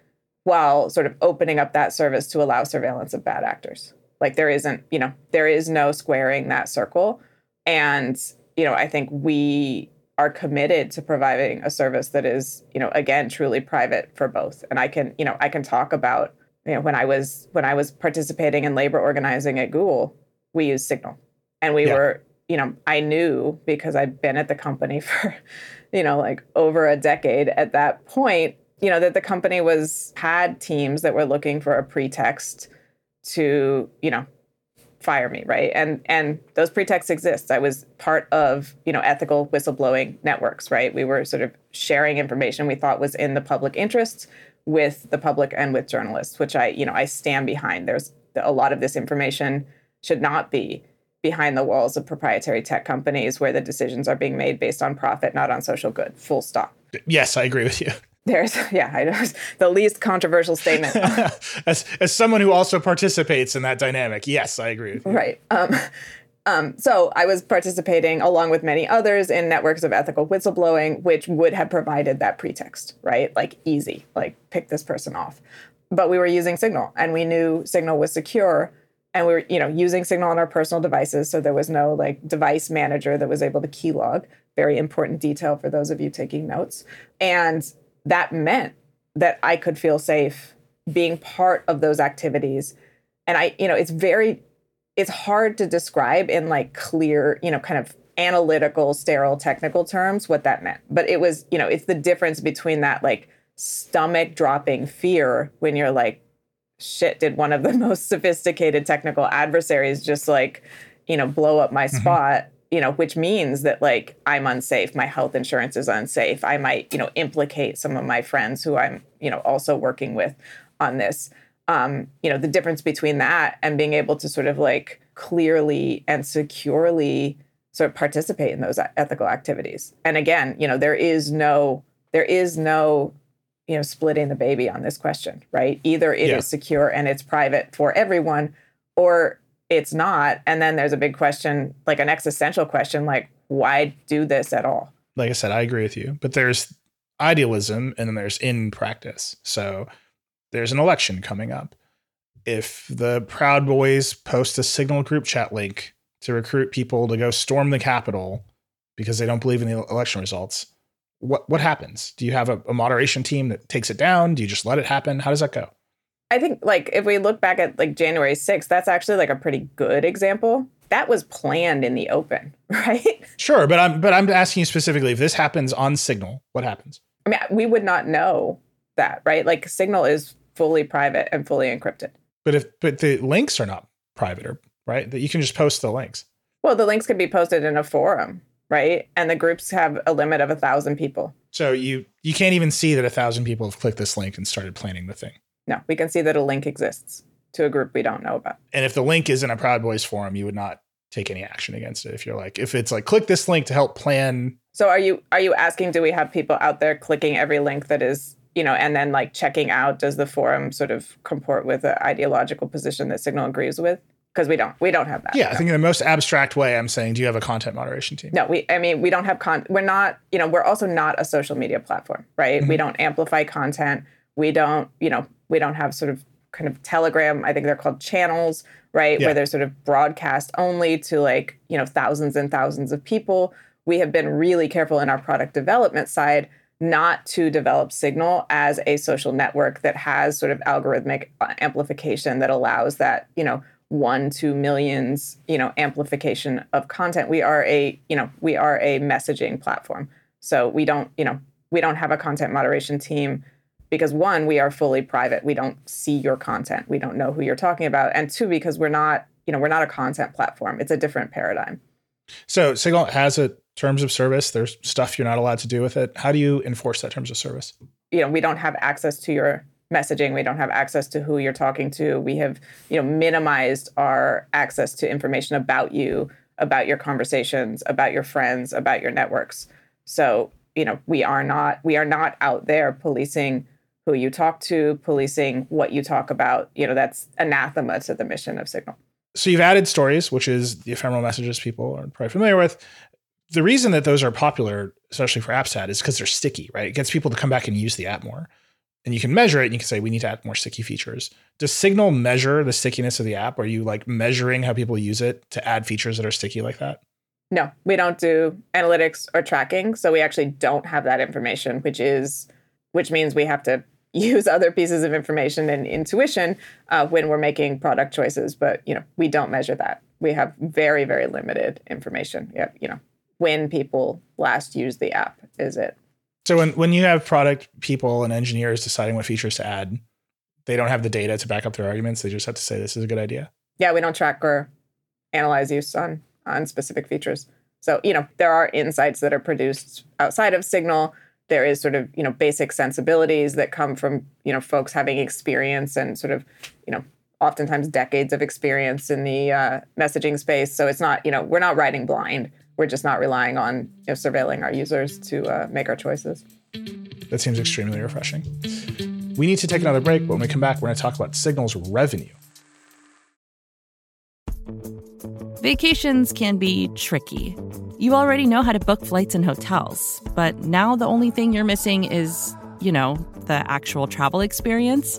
while sort of opening up that service to allow surveillance of bad actors. Like there isn't, you know, there is no squaring that circle. And, you know, I think we are committed to providing a service that is, you know, again, truly private for both. And I can, you know, I can talk about, you know, when I was when I was participating in labor organizing at Google, we used Signal. And we yeah. were, you know, I knew because I'd been at the company for, you know, like over a decade at that point, you know, that the company was had teams that were looking for a pretext to, you know, fire me, right? And and those pretexts exist. I was part of, you know, ethical whistleblowing networks, right? We were sort of sharing information we thought was in the public interest with the public and with journalists, which I, you know, I stand behind. There's a lot of this information should not be behind the walls of proprietary tech companies where the decisions are being made based on profit, not on social good. Full stop. Yes, I agree with you. There's yeah, I know the least controversial statement. as as someone who also participates in that dynamic, yes, I agree. Right. Um, um, so I was participating along with many others in networks of ethical whistleblowing, which would have provided that pretext, right? Like easy, like pick this person off. But we were using Signal, and we knew Signal was secure, and we were, you know, using Signal on our personal devices. So there was no like device manager that was able to keylog. Very important detail for those of you taking notes. And that meant that I could feel safe being part of those activities. And I, you know, it's very, it's hard to describe in like clear, you know, kind of analytical, sterile, technical terms what that meant. But it was, you know, it's the difference between that like stomach dropping fear when you're like, shit, did one of the most sophisticated technical adversaries just like, you know, blow up my mm-hmm. spot you know, which means that like I'm unsafe, my health insurance is unsafe. I might, you know, implicate some of my friends who I'm, you know, also working with on this. Um, you know, the difference between that and being able to sort of like clearly and securely sort of participate in those ethical activities. And again, you know, there is no there is no you know splitting the baby on this question, right? Either it yeah. is secure and it's private for everyone or it's not. And then there's a big question, like an existential question, like, why do this at all? Like I said, I agree with you, but there's idealism and then there's in practice. So there's an election coming up. If the Proud Boys post a Signal group chat link to recruit people to go storm the Capitol because they don't believe in the election results, what what happens? Do you have a, a moderation team that takes it down? Do you just let it happen? How does that go? I think like if we look back at like January 6th, that's actually like a pretty good example. That was planned in the open, right? Sure, but I'm but I'm asking you specifically if this happens on Signal, what happens? I mean, we would not know that, right? Like Signal is fully private and fully encrypted. But if but the links are not private or right? That you can just post the links. Well, the links can be posted in a forum, right? And the groups have a limit of a thousand people. So you you can't even see that a thousand people have clicked this link and started planning the thing. No, we can see that a link exists to a group we don't know about. And if the link is in a Proud Boys forum, you would not take any action against it if you're like if it's like click this link to help plan so are you are you asking do we have people out there clicking every link that is you know and then like checking out does the forum sort of comport with the ideological position that signal agrees with because we don't we don't have that. Yeah i think in the most abstract way i'm saying do you have a content moderation team? No we i mean we don't have con we're not you know we're also not a social media platform right? Mm-hmm. we don't amplify content. We don't you know we don't have sort of kind of telegram i think they're called channels right? Yeah. where they're sort of broadcast only to like you know thousands and thousands of people. We have been really careful in our product development side not to develop signal as a social network that has sort of algorithmic uh, amplification that allows that you know one to millions you know amplification of content. We are a you know we are a messaging platform. So we don't you know we don't have a content moderation team because one we are fully private. We don't see your content. We don't know who you're talking about. And two because we're not you know we're not a content platform. It's a different paradigm. So signal has a terms of service. There's stuff you're not allowed to do with it. How do you enforce that terms of service? You know we don't have access to your messaging we don't have access to who you're talking to we have you know minimized our access to information about you about your conversations about your friends about your networks so you know we are not we are not out there policing who you talk to, policing what you talk about. You know, that's anathema to the mission of Signal. So you've added stories, which is the ephemeral messages people are probably familiar with. The reason that those are popular, especially for Snapchat, is because they're sticky, right? It gets people to come back and use the app more. And you can measure it and you can say, we need to add more sticky features. Does Signal measure the stickiness of the app? Are you like measuring how people use it to add features that are sticky like that? No, we don't do analytics or tracking. So we actually don't have that information, which is, which means we have to use other pieces of information and intuition uh, when we're making product choices. But you know, we don't measure that. We have very, very limited information. Yeah, you know, when people last use the app is it. So when when you have product people and engineers deciding what features to add, they don't have the data to back up their arguments. They just have to say this is a good idea. Yeah, we don't track or analyze use on on specific features. So you know, there are insights that are produced outside of Signal there is sort of you know basic sensibilities that come from you know folks having experience and sort of you know oftentimes decades of experience in the uh, messaging space so it's not you know we're not riding blind we're just not relying on you know, surveilling our users to uh, make our choices. That seems extremely refreshing. We need to take another break but when we come back we're going to talk about signal's revenue. Vacations can be tricky. You already know how to book flights and hotels, but now the only thing you're missing is, you know, the actual travel experience.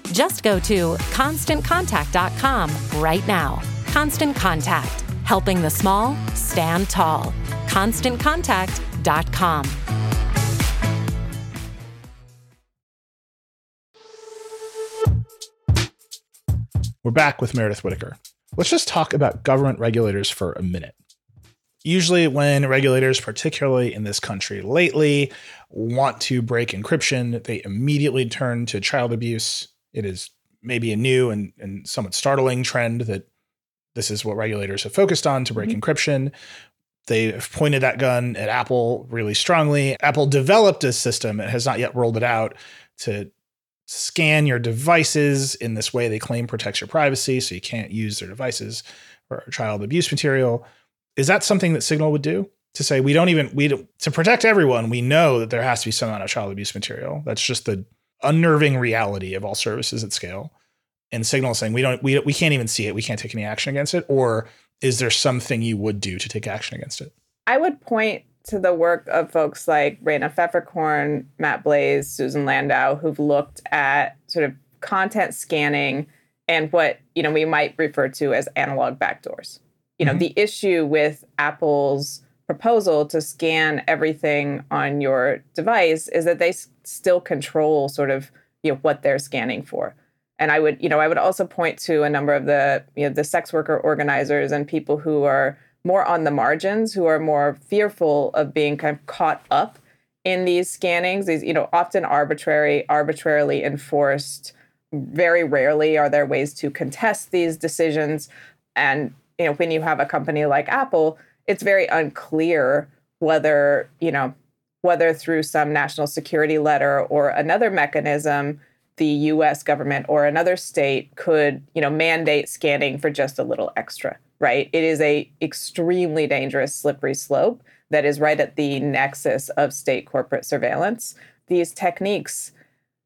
Just go to constantcontact.com right now. Constant Contact, helping the small stand tall. ConstantContact.com. We're back with Meredith Whittaker. Let's just talk about government regulators for a minute. Usually, when regulators, particularly in this country lately, want to break encryption, they immediately turn to child abuse. It is maybe a new and, and somewhat startling trend that this is what regulators have focused on to break mm-hmm. encryption. They have pointed that gun at Apple really strongly. Apple developed a system, it has not yet rolled it out to scan your devices in this way they claim protects your privacy, so you can't use their devices for child abuse material. Is that something that Signal would do? To say we don't even we don't, to protect everyone, we know that there has to be some amount of child abuse material. That's just the unnerving reality of all services at scale. And Signal saying we don't we we can't even see it, we can't take any action against it. Or is there something you would do to take action against it? I would point to the work of folks like Raina Pfefferkorn, Matt Blaze, Susan Landau, who've looked at sort of content scanning and what you know we might refer to as analog backdoors. You know, mm-hmm. the issue with Apple's proposal to scan everything on your device is that they s- still control sort of you know what they're scanning for. And I would, you know, I would also point to a number of the you know the sex worker organizers and people who are more on the margins who are more fearful of being kind of caught up in these scannings, these, you know, often arbitrary, arbitrarily enforced. Very rarely are there ways to contest these decisions. And, you know, when you have a company like Apple, it's very unclear whether, you know, whether through some national security letter or another mechanism, the US government or another state could, you know, mandate scanning for just a little extra, right? It is a extremely dangerous slippery slope that is right at the nexus of state corporate surveillance. These techniques,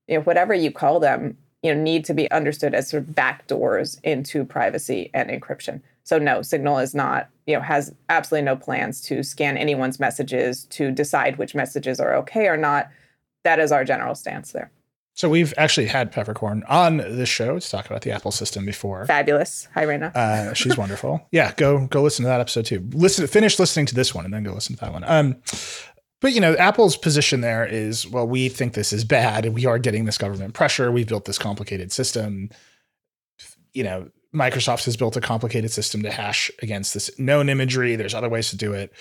you know, whatever you call them, you know, need to be understood as sort of backdoors into privacy and encryption. So no, Signal is not, you know, has absolutely no plans to scan anyone's messages to decide which messages are okay or not. That is our general stance there. So we've actually had Pfefferkorn on this show to talk about the Apple system before. Fabulous. Hi, Raina. Uh, she's wonderful. Yeah, go go listen to that episode too. Listen, finish listening to this one and then go listen to that one. Um, but you know, Apple's position there is, well, we think this is bad, we are getting this government pressure. We've built this complicated system. You know, Microsoft has built a complicated system to hash against this known imagery. There's other ways to do it.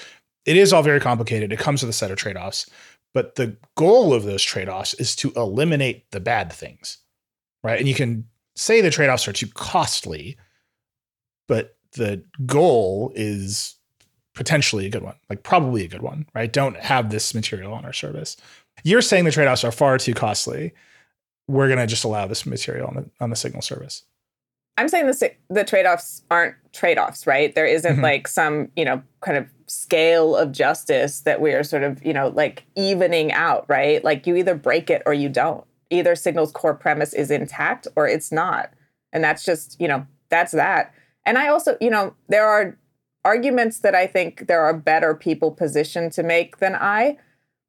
It is all very complicated. It comes with a set of trade offs. But the goal of those trade offs is to eliminate the bad things, right? And you can say the trade offs are too costly, but the goal is potentially a good one, like probably a good one, right? Don't have this material on our service. You're saying the trade offs are far too costly. We're going to just allow this material on the, on the signal service. I'm saying the the trade-offs aren't trade-offs, right? There isn't mm-hmm. like some, you know, kind of scale of justice that we are sort of, you know, like evening out, right? Like you either break it or you don't. Either Signal's core premise is intact or it's not. And that's just, you know, that's that. And I also, you know, there are arguments that I think there are better people positioned to make than I,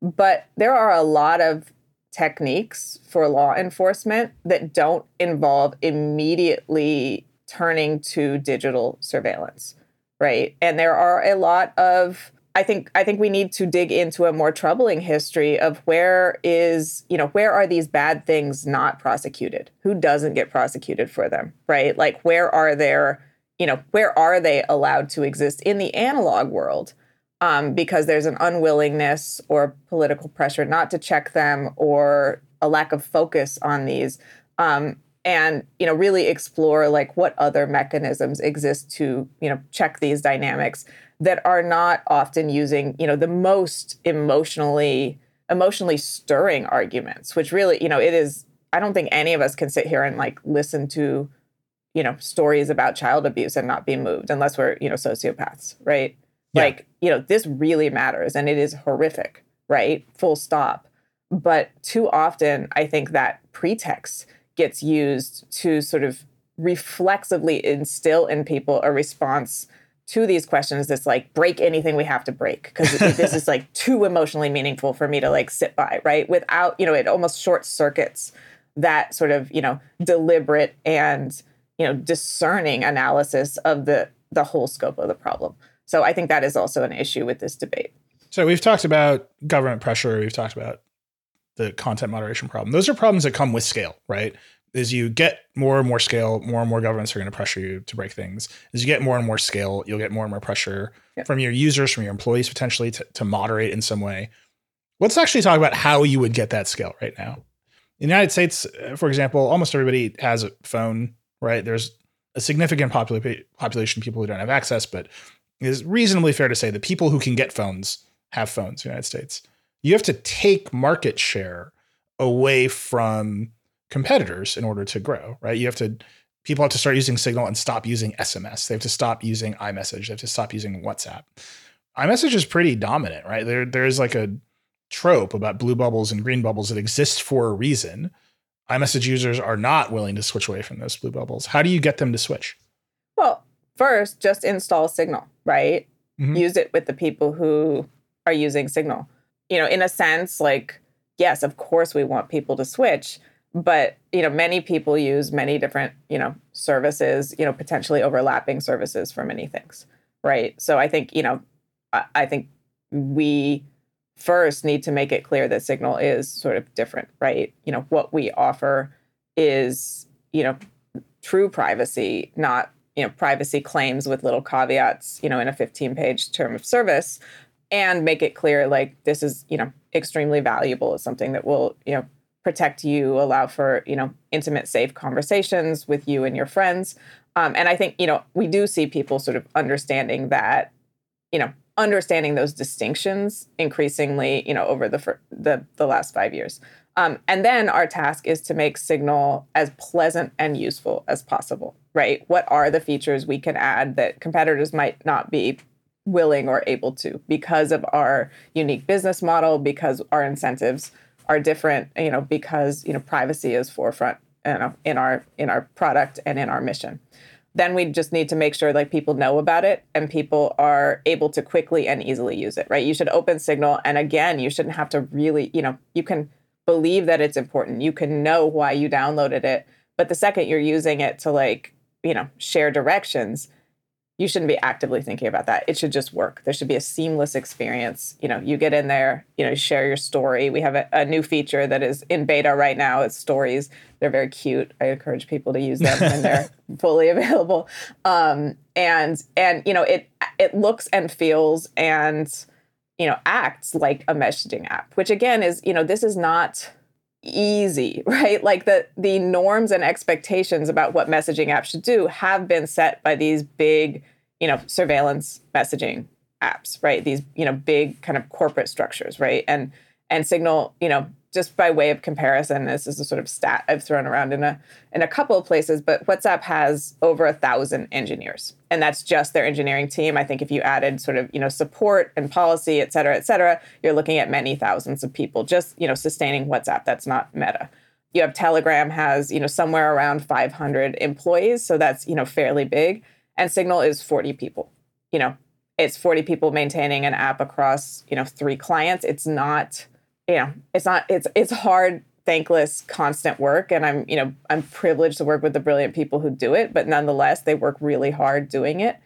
but there are a lot of techniques for law enforcement that don't involve immediately turning to digital surveillance, right? And there are a lot of I think I think we need to dig into a more troubling history of where is, you know, where are these bad things not prosecuted? Who doesn't get prosecuted for them, right? Like where are there, you know, where are they allowed to exist in the analog world? Um, because there's an unwillingness or political pressure not to check them or a lack of focus on these. Um, and you know really explore like what other mechanisms exist to you know check these dynamics that are not often using you know the most emotionally emotionally stirring arguments which really you know it is i don't think any of us can sit here and like listen to you know stories about child abuse and not be moved unless we're you know sociopaths right yeah. Like, you know, this really matters and it is horrific, right? Full stop. But too often, I think that pretext gets used to sort of reflexively instill in people a response to these questions that's like break anything we have to break because this is like too emotionally meaningful for me to like sit by right without you know it almost short circuits that sort of you know deliberate and you know discerning analysis of the the whole scope of the problem so I think that is also an issue with this debate. So we've talked about government pressure. We've talked about the content moderation problem. Those are problems that come with scale, right? As you get more and more scale, more and more governments are going to pressure you to break things. As you get more and more scale, you'll get more and more pressure yep. from your users, from your employees potentially to, to moderate in some way. Let's actually talk about how you would get that scale right now. In the United States, uh, for example, almost everybody has a phone, right? There's a significant popula- population of people who don't have access, but it is reasonably fair to say that people who can get phones have phones in the United States. You have to take market share away from competitors in order to grow, right? You have to people have to start using Signal and stop using SMS. They have to stop using iMessage. They have to stop using WhatsApp. iMessage is pretty dominant, right? There there's like a trope about blue bubbles and green bubbles that exist for a reason. iMessage users are not willing to switch away from those blue bubbles. How do you get them to switch? First, just install Signal right? Mm-hmm. Use it with the people who are using Signal. You know, in a sense, like, yes, of course we want people to switch, but you know, many people use many different, you know, services, you know, potentially overlapping services for many things. Right. So I think, you know, I, I think we first need to make it clear that Signal is sort of different, right? You know, what we offer is, you know, true privacy, not you know privacy claims with little caveats you know in a 15 page term of service and make it clear like this is you know extremely valuable. It's something that will you know protect you allow for you know intimate safe conversations with you and your friends. Um, and i think you know we do see people sort of understanding that you know understanding those distinctions increasingly you know over the the, the last five years um, and then our task is to make signal as pleasant and useful as possible right? What are the features we can add that competitors might not be willing or able to because of our unique business model because our incentives are different you know because you know privacy is forefront you know, in our in our product and in our mission. Then we just need to make sure like people know about it and people are able to quickly and easily use it right? You should open signal and again you shouldn't have to really you know you can believe that it's important you can know why you downloaded it but the second you're using it to like you know share directions you shouldn't be actively thinking about that. It should just work. There should be a seamless experience. You know, you get in there, you know, share your story. We have a, a, new feature that is in beta right now. It's stories. They're very cute. I encourage people to use them when they're fully available. Um, and and you know, it it looks and feels and you know acts like a messaging app, which again is you know this is not easy, right? Like the the norms and expectations about what messaging apps should do have been set by these big, you know, surveillance messaging apps, right? These, you know, big kind of corporate structures, right? And and Signal, you know, just by way of comparison, this is a sort of stat I've thrown around in a in a couple of places, but WhatsApp has over a thousand engineers, and that's just their engineering team. I think if you added sort of you know support and policy, et cetera, et cetera, you're looking at many thousands of people just you know sustaining WhatsApp. That's not Meta. You have Telegram has you know somewhere around 500 employees, so that's you know fairly big, and Signal is 40 people. You know, it's 40 people maintaining an app across you know three clients. It's not you know, it's not it's it's hard, thankless, constant work. And I'm, you know, I'm privileged to work with the brilliant people who do it, but nonetheless, they work really hard doing it.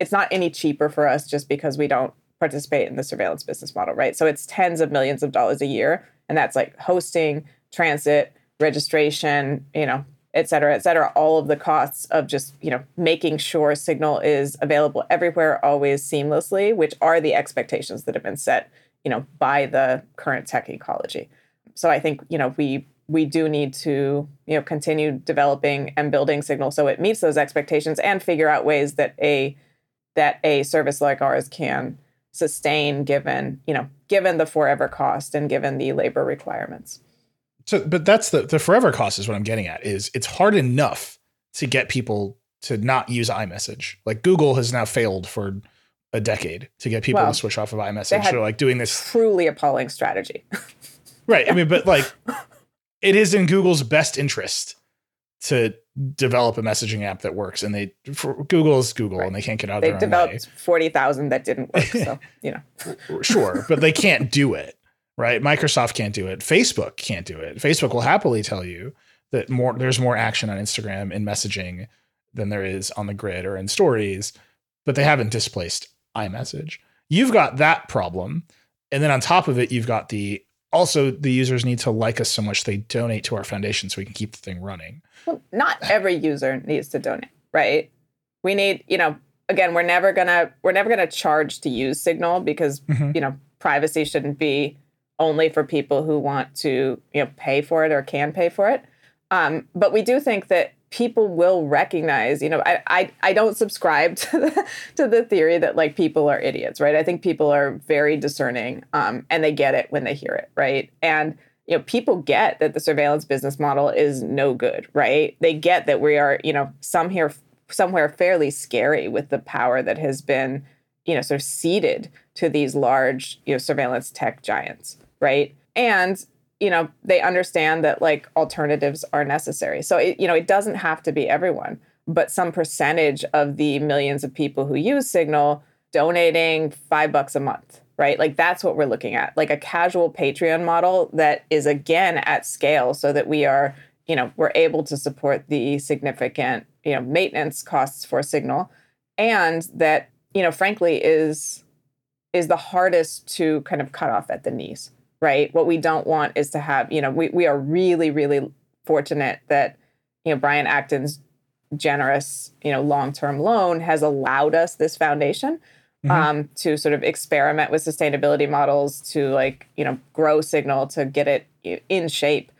It's not any cheaper for us just because we don't participate in the surveillance business model, right? So it's tens of millions of dollars a year. And that's like hosting, transit, registration, you know, et cetera, et cetera, all of the costs of just, you know, making sure signal is available everywhere, always seamlessly, which are the expectations that have been set you know, by the current tech ecology. So I think, you know, we we do need to, you know, continue developing and building Signal so it meets those expectations and figure out ways that a that a service like ours can sustain given, you know, given the forever cost and given the labor requirements. So but that's the the forever cost is what I'm getting at is it's hard enough to get people to not use iMessage. Like Google has now failed for a decade to get people well, to switch off of iMessage. So like doing this truly appalling strategy. right. I mean, but like it is in Google's best interest to develop a messaging app that works. And they Google is Google right. and they can't get out of it. they developed forty thousand that didn't work. So you know. sure. But they can't do it. Right. Microsoft can't do it. Facebook can't do it. Facebook will happily tell you that more there's more action on Instagram in messaging than there is on the grid or in stories, but they haven't displaced iMessage. You've got that problem. And then on top of it, you've got the also the users need to like us so much they donate to our foundation so we can keep the thing running. Well, not every user needs to donate, right? We need, you know, again, we're never gonna we're never gonna charge to use Signal because mm-hmm. you know privacy shouldn't be only for people who want to you know pay for it or can pay for it. Um, but we do think that people will recognize you know I, I i don't subscribe to the to the theory that like people are idiots right? I think people are very discerning um, and they get it when they hear it right? And you know people get that the surveillance business model is no good right? They get that we are you know some here somewhere fairly scary with the power that has been you know sort of ceded to these large you know surveillance tech giants right? And you know they understand that like alternatives are necessary. So it, you know it doesn't have to be everyone but some percentage of the millions of people who use signal donating five bucks a month right? Like that's what we're looking at. Like a casual patreon model that is again at scale so that we are you know we're able to support the significant you know maintenance costs for signal and that you know frankly is is the hardest to kind of cut off at the knees right? What we don't want is to have, you know, we, we are really, really fortunate that, you know, Brian Acton's generous, you know, long-term loan has allowed us this foundation. mm-hmm. um, to sort of experiment with sustainability models to like you know grow signal to get it in shape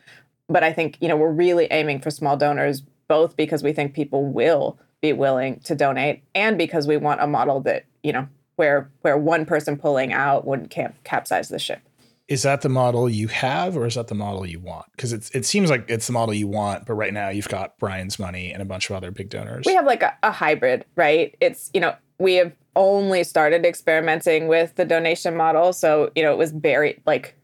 but i think you know we're really aiming for small donors both because we think people will be willing to donate and because we want a model that you know where where one person pulling out wouldn't cap- capsize the ship is that the model you have or is that the model you want? Because it, it seems like it's the model you want but right now you've got brian's money and a bunch of other big donors. We have like a, a hybrid right? It's you know we have only started experimenting with the donation model. So you know it was buried like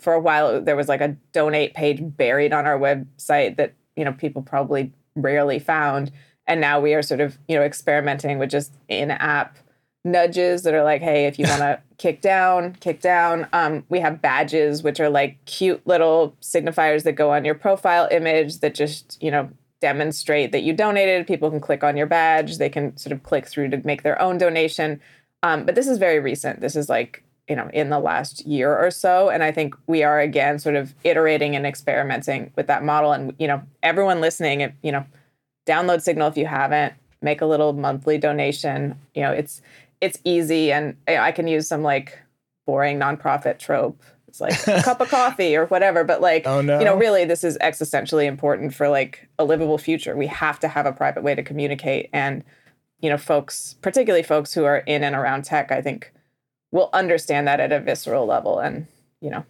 for a while there was like a donate page buried on our website that you know people probably rarely found. And now we are sort of you know experimenting with just in-app nudges that are like, hey, if you want to kick down, kick down. Um, we have badges, which are like cute little signifiers that go on your profile image that just, you know, demonstrate that you donated. People can click on your badge. They can sort of click through to make their own donation. Um, but this is very recent. This is like, you know, in the last year or so. And I think we are again sort of iterating and experimenting with that model. And, you know, everyone listening, you know, download Signal if you haven't, make a little monthly donation. You know, it's it's easy and I can use some like boring nonprofit trope. It's like a cup of coffee or whatever. But like, oh, no. you know, really, this is existentially important for like a livable future. We have to have a private way to communicate. And, you know, folks, particularly folks who are in and around tech, I think will understand that at a visceral level and, you know,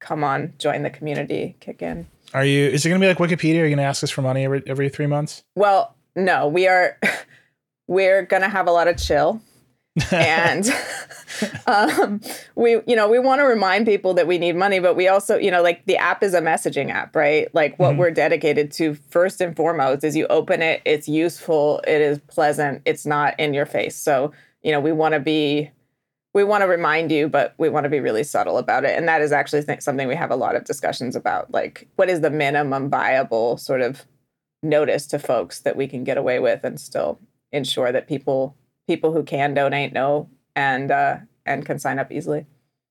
come on, join the community, kick in. Are you, is it going to be like Wikipedia? Are you going to ask us for money every, every three months? Well, no, we are, we're going to have a lot of chill and um, we you know we want to remind people that we need money but we also you know like the app is a messaging app right? Like what mm-hmm. we're dedicated to first and foremost is you open it it's useful it is pleasant it's not in your face. So you know we want to be we want to remind you but we want to be really subtle about it. And that is actually th- something we have a lot of discussions about like what is the minimum viable sort of notice to folks that we can get away with and still ensure that people people who can donate know and uh, and can sign up easily.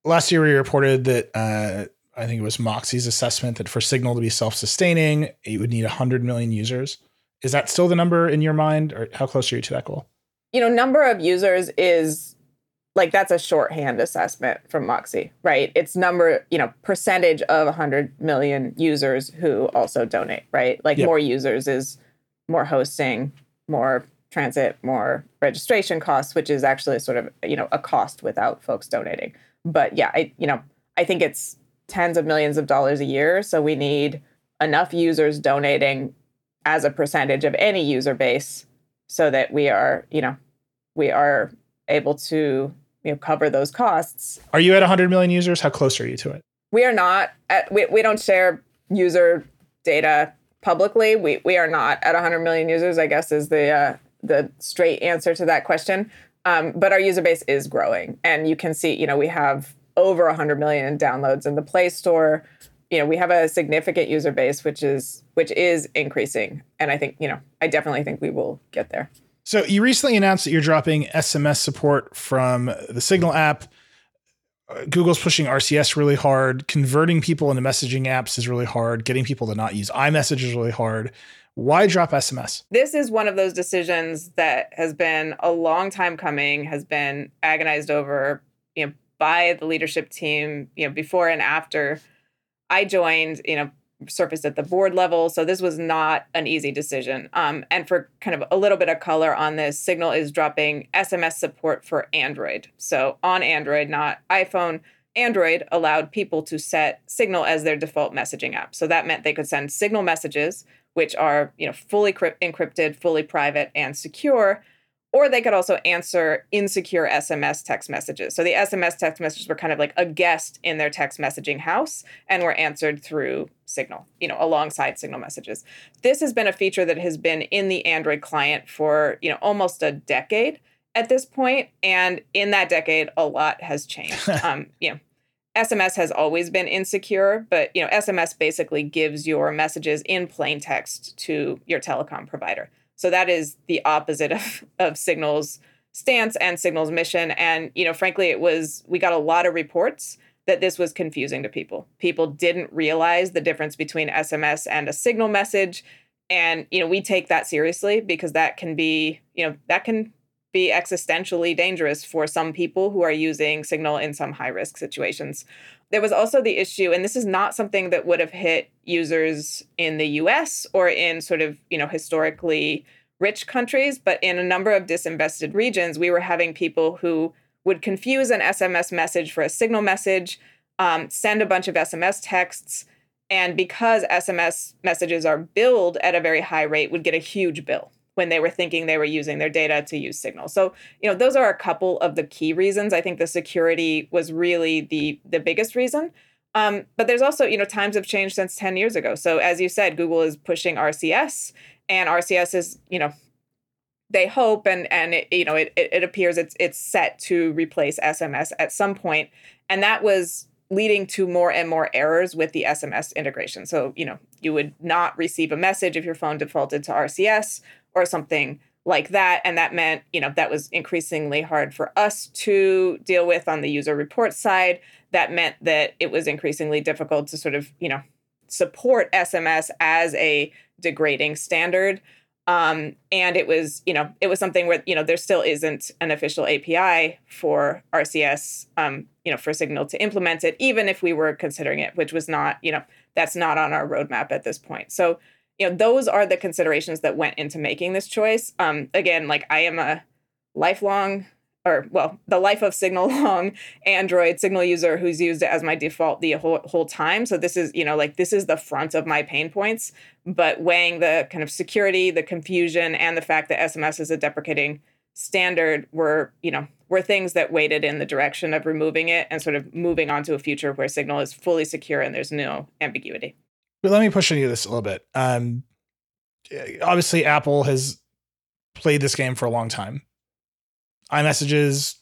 Last year, we reported that uh, I think it was Moxie's assessment that for Signal to be self-sustaining, it would need 100 million users. Is that still the number in your mind, or how close are you to that goal? You know, number of users is like that's a shorthand assessment from Moxie, right? It's number, you know, percentage of 100 million users who also donate, right? Like yep. more users is more hosting, more transit, more registration costs, which is actually sort of you know a cost without folks donating. But yeah, I you know I think it's tens of millions of dollars a year, so we need enough users donating as a percentage of any user base so that we are you know we are able to you know cover those costs. Are you at 100 million users? How close are you to it? We are not. At, we we don't share user data publicly. We we are not at 100 million users. I guess is the uh, the straight answer to that question. Um, but our user base is growing, and you can see, you know, we have over 100 million downloads in the Play Store. You know, we have a significant user base, which is which is increasing, and I think, you know, I definitely think we will get there. So you recently announced that you're dropping SMS support from the Signal app. Google's pushing RCS really hard. Converting people into messaging apps is really hard. Getting people to not use iMessage is really hard. Why drop SMS? This is one of those decisions that has been a long time coming, has been agonized over, you know, by the leadership team, you know, before and after I joined, you know, surfaced at the board level. So this was not an easy decision. Um, and for kind of a little bit of color on this, Signal is dropping SMS support for Android. So on Android, not iPhone. Android allowed people to set Signal as their default messaging app. So that meant they could send Signal messages which are you know fully encrypted, fully private, and secure. Or they could also answer insecure SMS text messages. So the SMS text messages were kind of like a guest in their text messaging house and were answered through Signal, you know, alongside Signal messages. This has been a feature that has been in the Android client for, you know, almost a decade at this point and in that decade a lot has changed um, you know SMS has always been insecure, but you know, SMS basically gives your messages in plain text to your telecom provider. So that is the opposite of, of Signal's stance and Signal's mission. And, you know, frankly, it was we got a lot of reports that this was confusing to people. People didn't realize the difference between SMS and a signal message. And, you know, we take that seriously because that can be, you know, that can be existentially dangerous for some people who are using Signal in some high risk situations. There was also the issue, and this is not something that would have hit users in the US or in sort of, you know, historically rich countries, but in a number of disinvested regions, we were having people who would confuse an SMS message for a signal message, um, send a bunch of SMS texts, and because SMS messages are billed at a very high rate, would get a huge bill when they were thinking they were using their data to use Signal. So, you know, those are a couple of the key reasons. I think the security was really the the biggest reason. Um, but there's also, you know, times have changed since 10 years ago. So as you said, Google is pushing RCS and RCS is, you know, they hope and and it, you know it, it appears it's it's set to replace SMS at some point, and that was leading to more and more errors with the SMS integration. So, you know, you would not receive a message if your phone defaulted to RCS or something like that. And that meant, you know, that was increasingly hard for us to deal with on the user report side. That meant that it was increasingly difficult to sort of, you know, support SMS as a degrading standard. Um, and it was, you know, it was something where, you know, there still isn't an official API for RCS, um, you know, for Signal to implement it, even if we were considering it, which was not, you know, that's not on our roadmap at this point. So, you know, those are the considerations that went into making this choice. Um, again, like I am a lifelong or well, the life of Signal long Android Signal user who's used it as my default the whole, whole time. So this is, you know, like this is the front of my pain points. But weighing the kind of security, the confusion, and the fact that SMS is a deprecating standard were, you know, were things that weighted in the direction of removing it and sort of moving on to a future where Signal is fully secure and there's no ambiguity. Let me push into this a little bit. Um, obviously, Apple has played this game for a long time iMessages,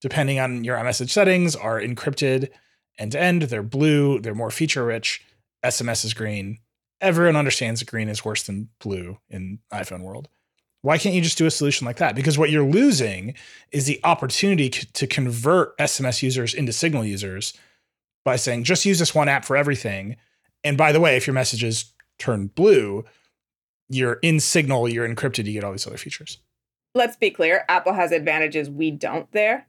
depending on your iMessage settings, are encrypted end to end. They're blue, they're more feature rich. SMS is green. Everyone understands that green is worse than blue in iPhone world. Why can't you just do a solution like that? Because what you're losing is the opportunity to convert SMS users into Signal users by saying just use this one app for everything. And by the way, if your messages turn blue, you're in Signal, you're encrypted, you get all these other features let's be clear Apple has advantages we don't there.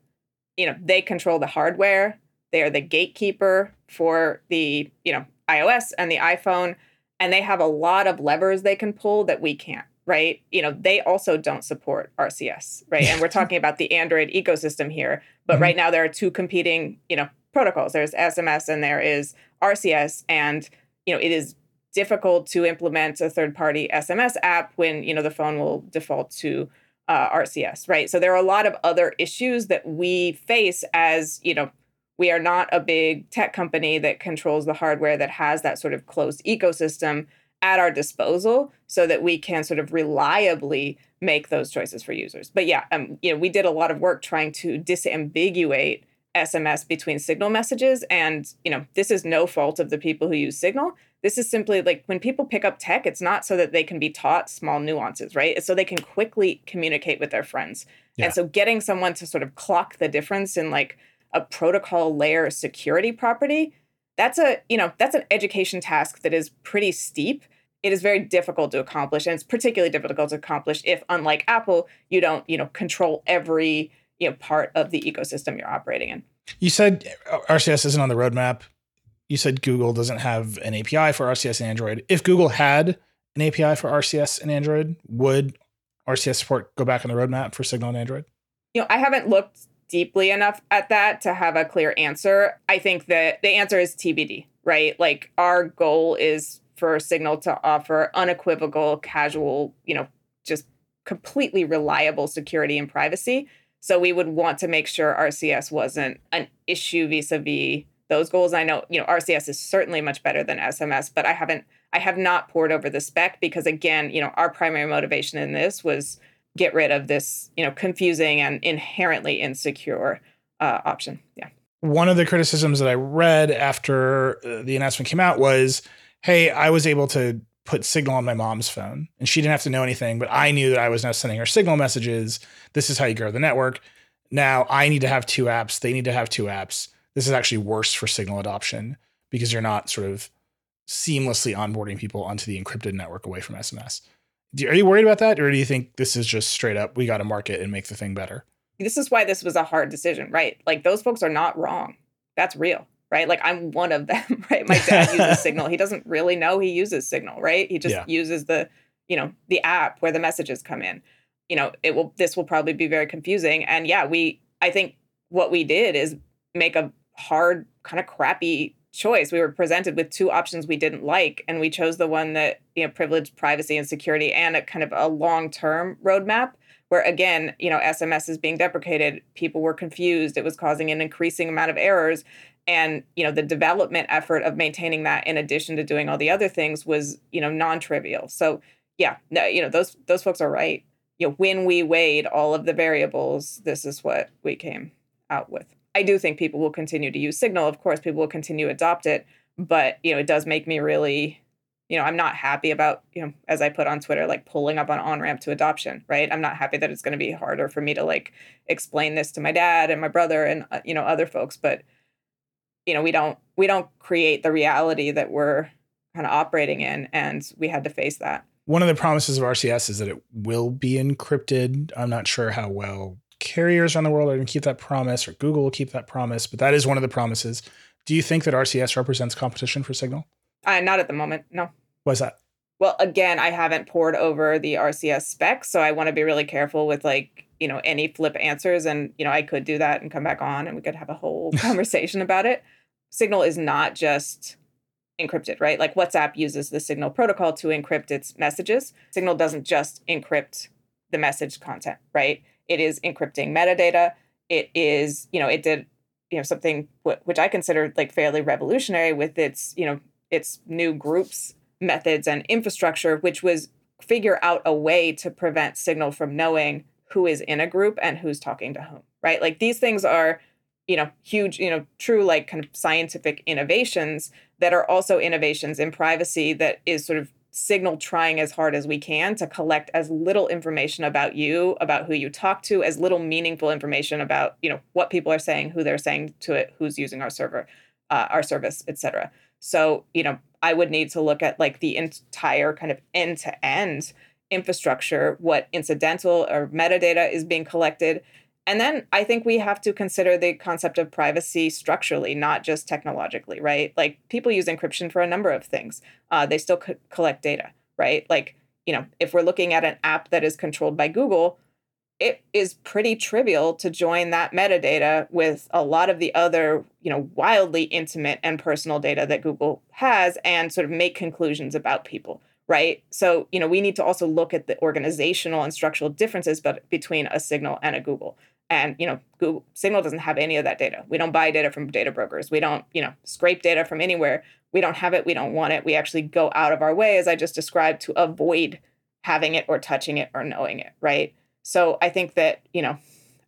You know, they control the hardware, they are the gatekeeper for the, you know, iOS and the iPhone, and they have a lot of levers they can pull that we can't right? You know, they also don't support RCS, right? and we're talking about the Android ecosystem here, but mm-hmm. right now there are two competing, you know, protocols. There's SMS and there is RCS and, you know, it is difficult to implement a third-party SMS app when, you know, the phone will default to uh, RCS, right? So there are a lot of other issues that we face as, you know, we are not a big tech company that controls the hardware that has that sort of closed ecosystem at our disposal so that we can sort of reliably make those choices for users. But yeah, um, you know, we did a lot of work trying to disambiguate SMS between signal messages and, you know, this is no fault of the people who use signal. This is simply like when people pick up tech, it's not so that they can be taught small nuances, right? It's so they can quickly communicate with their friends. Yeah. And so getting someone to sort of clock the difference in like a protocol layer security property, that's a, you know, that's an education task that is pretty steep. It is very difficult to accomplish and it's particularly difficult to accomplish if unlike Apple, you don't, you know, control every, you know, part of the ecosystem you're operating in. You said uh, RCS isn't on the roadmap you said Google doesn't have an API for RCS and Android. If Google had an API for RCS and Android, would RCS support go back on the roadmap for Signal and Android? You know, I haven't looked deeply enough at that to have a clear answer. I think that the answer is TBD, right? Like our goal is for Signal to offer unequivocal, casual, you know, just completely reliable security and privacy. So we would want to make sure RCS wasn't an issue vis-a-vis those goals. I know, you know, RCS is certainly much better than SMS, but I haven't, I have not poured over the spec because again, you know, our primary motivation in this was get rid of this, you know, confusing and inherently insecure uh, option. Yeah. One of the criticisms that I read after uh, the announcement came out was, hey, I was able to put Signal on my mom's phone and she didn't have to know anything, but I knew that I was now sending her Signal messages. This is how you grow the network. Now I need to have two apps. They need to have two apps this is actually worse for signal adoption because you're not sort of seamlessly onboarding people onto the encrypted network away from SMS. Are you worried about that, or do you think this is just straight up we got to market and make the thing better? This is why this was a hard decision, right? Like those folks are not wrong. That's real, right? Like I'm one of them, right? My dad uses Signal. He doesn't really know he uses Signal, right? He just Yeah. uses the, you know, the app where the messages come in. You know, it will. This will probably be very confusing. And yeah, we. I think what we did is make a hard, kind of crappy choice. We were presented with two options we didn't like, and we chose the one that you know privileged privacy and security and a kind of a long term roadmap. Where again, you know, SMS is being deprecated. People were confused. It was causing an increasing amount of errors, and you know, the development effort of maintaining that, in addition to doing all the other things, was you know non-trivial. So yeah, you know, those those folks are right. You know, when we weighed all of the variables, this is what we came out with. I do think people will continue to use Signal. Of course, people will continue to adopt it, but you know, it does make me really, you know, I'm not happy about, you know, as I put on Twitter, like pulling up on on ramp to adoption, right? I'm not happy that it's going to be harder for me to like explain this to my dad and my brother and uh, you know other folks, but you know, we don't we don't create the reality that we're kind of operating in, and we had to face that. One of the promises of RCS is that it will be encrypted. I'm not sure how well carriers around the world are going to keep that promise, or Google will keep that promise, but that is one of the promises. Do you think that RCS represents competition for Signal? Uh, not at the moment, no. Why is that? Well, again, I haven't poured over the RCS specs, so I want to be really careful with like, you know, any flip answers. And, you know, I could do that and come back on and we could have a whole conversation about it. Signal is not just encrypted, right? Like WhatsApp uses the Signal protocol to encrypt its messages. Signal doesn't just encrypt the message content, right? It is encrypting metadata. It is, you know, it did, you know, something wh- which I consider like fairly revolutionary with its, you know, its new groups methods and infrastructure, which was figure out a way to prevent Signal from knowing who is in a group and who's talking to whom, right? Like these things are, you know, huge, you know, true like kind of scientific innovations that are also innovations in privacy that is sort of signal trying as hard as we can to collect as little information about you about who you talk to as little meaningful information about you know what people are saying who they're saying to it who's using our server uh, our service etc so you know i would need to look at like the entire kind of end to end infrastructure what incidental or metadata is being collected and then I think we have to consider the concept of privacy structurally, not just technologically, right? Like people use encryption for a number of things. Uh, they still co- collect data, right? Like, you know, if we're looking at an app that is controlled by Google, it is pretty trivial to join that metadata with a lot of the other, you know, wildly intimate and personal data that Google has and sort of make conclusions about people, right? So, you know, we need to also look at the organizational and structural differences but between a Signal and a Google. And you know google signal doesn't have any of that data. We don't buy data from data brokers. We don't you know scrape data from anywhere. We don't have it. We don't want it. We actually go out of our way as i just described to avoid having it or touching it or knowing it right? So i think that you know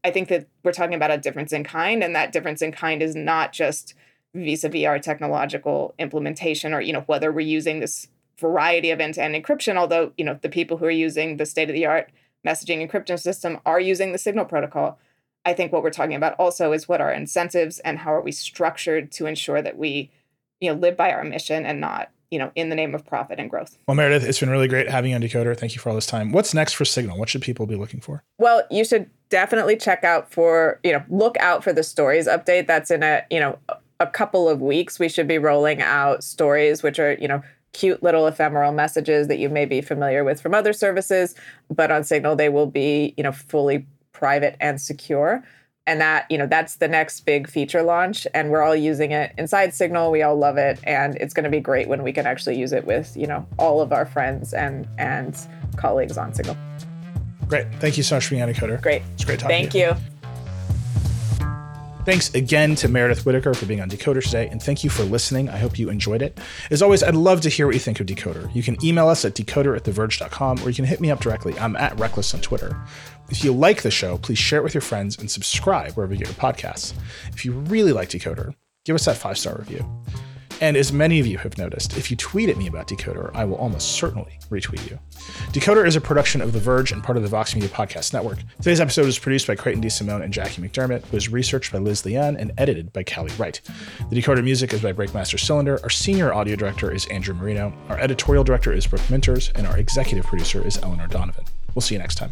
i think that we're talking about a difference in kind and that difference in kind is not just vis-a-vis our technological implementation or you know whether we're using this variety of end-to-end encryption although you know the people who are using the state of the art messaging encryption system are using the signal protocol I think what we're talking about also is what are incentives and how are we structured to ensure that we, you know, live by our mission and not, you know, in the name of profit and growth. Well, Meredith, it's been really great having you on Decoder. Thank you for all this time. What's next for Signal? What should people be looking for? Well, you should definitely check out for, you know, look out for the stories update. That's in a, you know, a couple of weeks. We should be rolling out stories, which are, you know, cute little ephemeral messages that you may be familiar with from other services, but on Signal they will be, you know, fully private and secure. And that you know that's the next big feature launch and we're all using it inside signal. We all love it and it's going to be great when we can actually use it with you know all of our friends and and colleagues on signal. Great. Thank you so much for being on great. It's great talking thank to you. you Thanks again to Meredith Whittaker for being on Decoder today, and thank you for listening. I hope you enjoyed it. As always, I'd love to hear what you think of Decoder. You can email us at decoder at theverge.com or you can hit me up directly. I'm at Reckless on Twitter. If you like the show, please share it with your friends and subscribe wherever you get your podcasts. If you really like Decoder, give us that five star review. And as many of you have noticed, if you tweet at me about Decoder, I will almost certainly retweet you. Decoder is a production of The Verge and part of the Vox Media Podcast Network. Today's episode was produced by Creighton DeSimone and Jackie McDermott, was researched by Liz Leon, and edited by Callie Wright. The Decoder music is by Breakmaster Cylinder. Our senior audio director is Andrew Marino. Our editorial director is Brooke Minters, and our executive producer is Eleanor Donovan. We'll see you next time.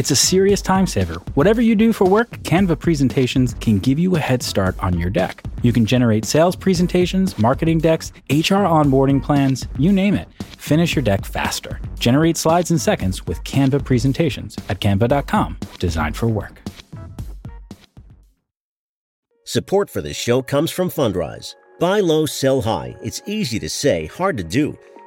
It's a serious time saver. Whatever you do for work, Canva presentations can give you a head start on your deck. You can generate sales presentations, marketing decks, HR onboarding plans, you name it. Finish your deck faster. Generate slides in seconds with Canva presentations at canva.com, designed for work. Support for this show comes from Fundrise. Buy low, sell high. It's easy to say, hard to do.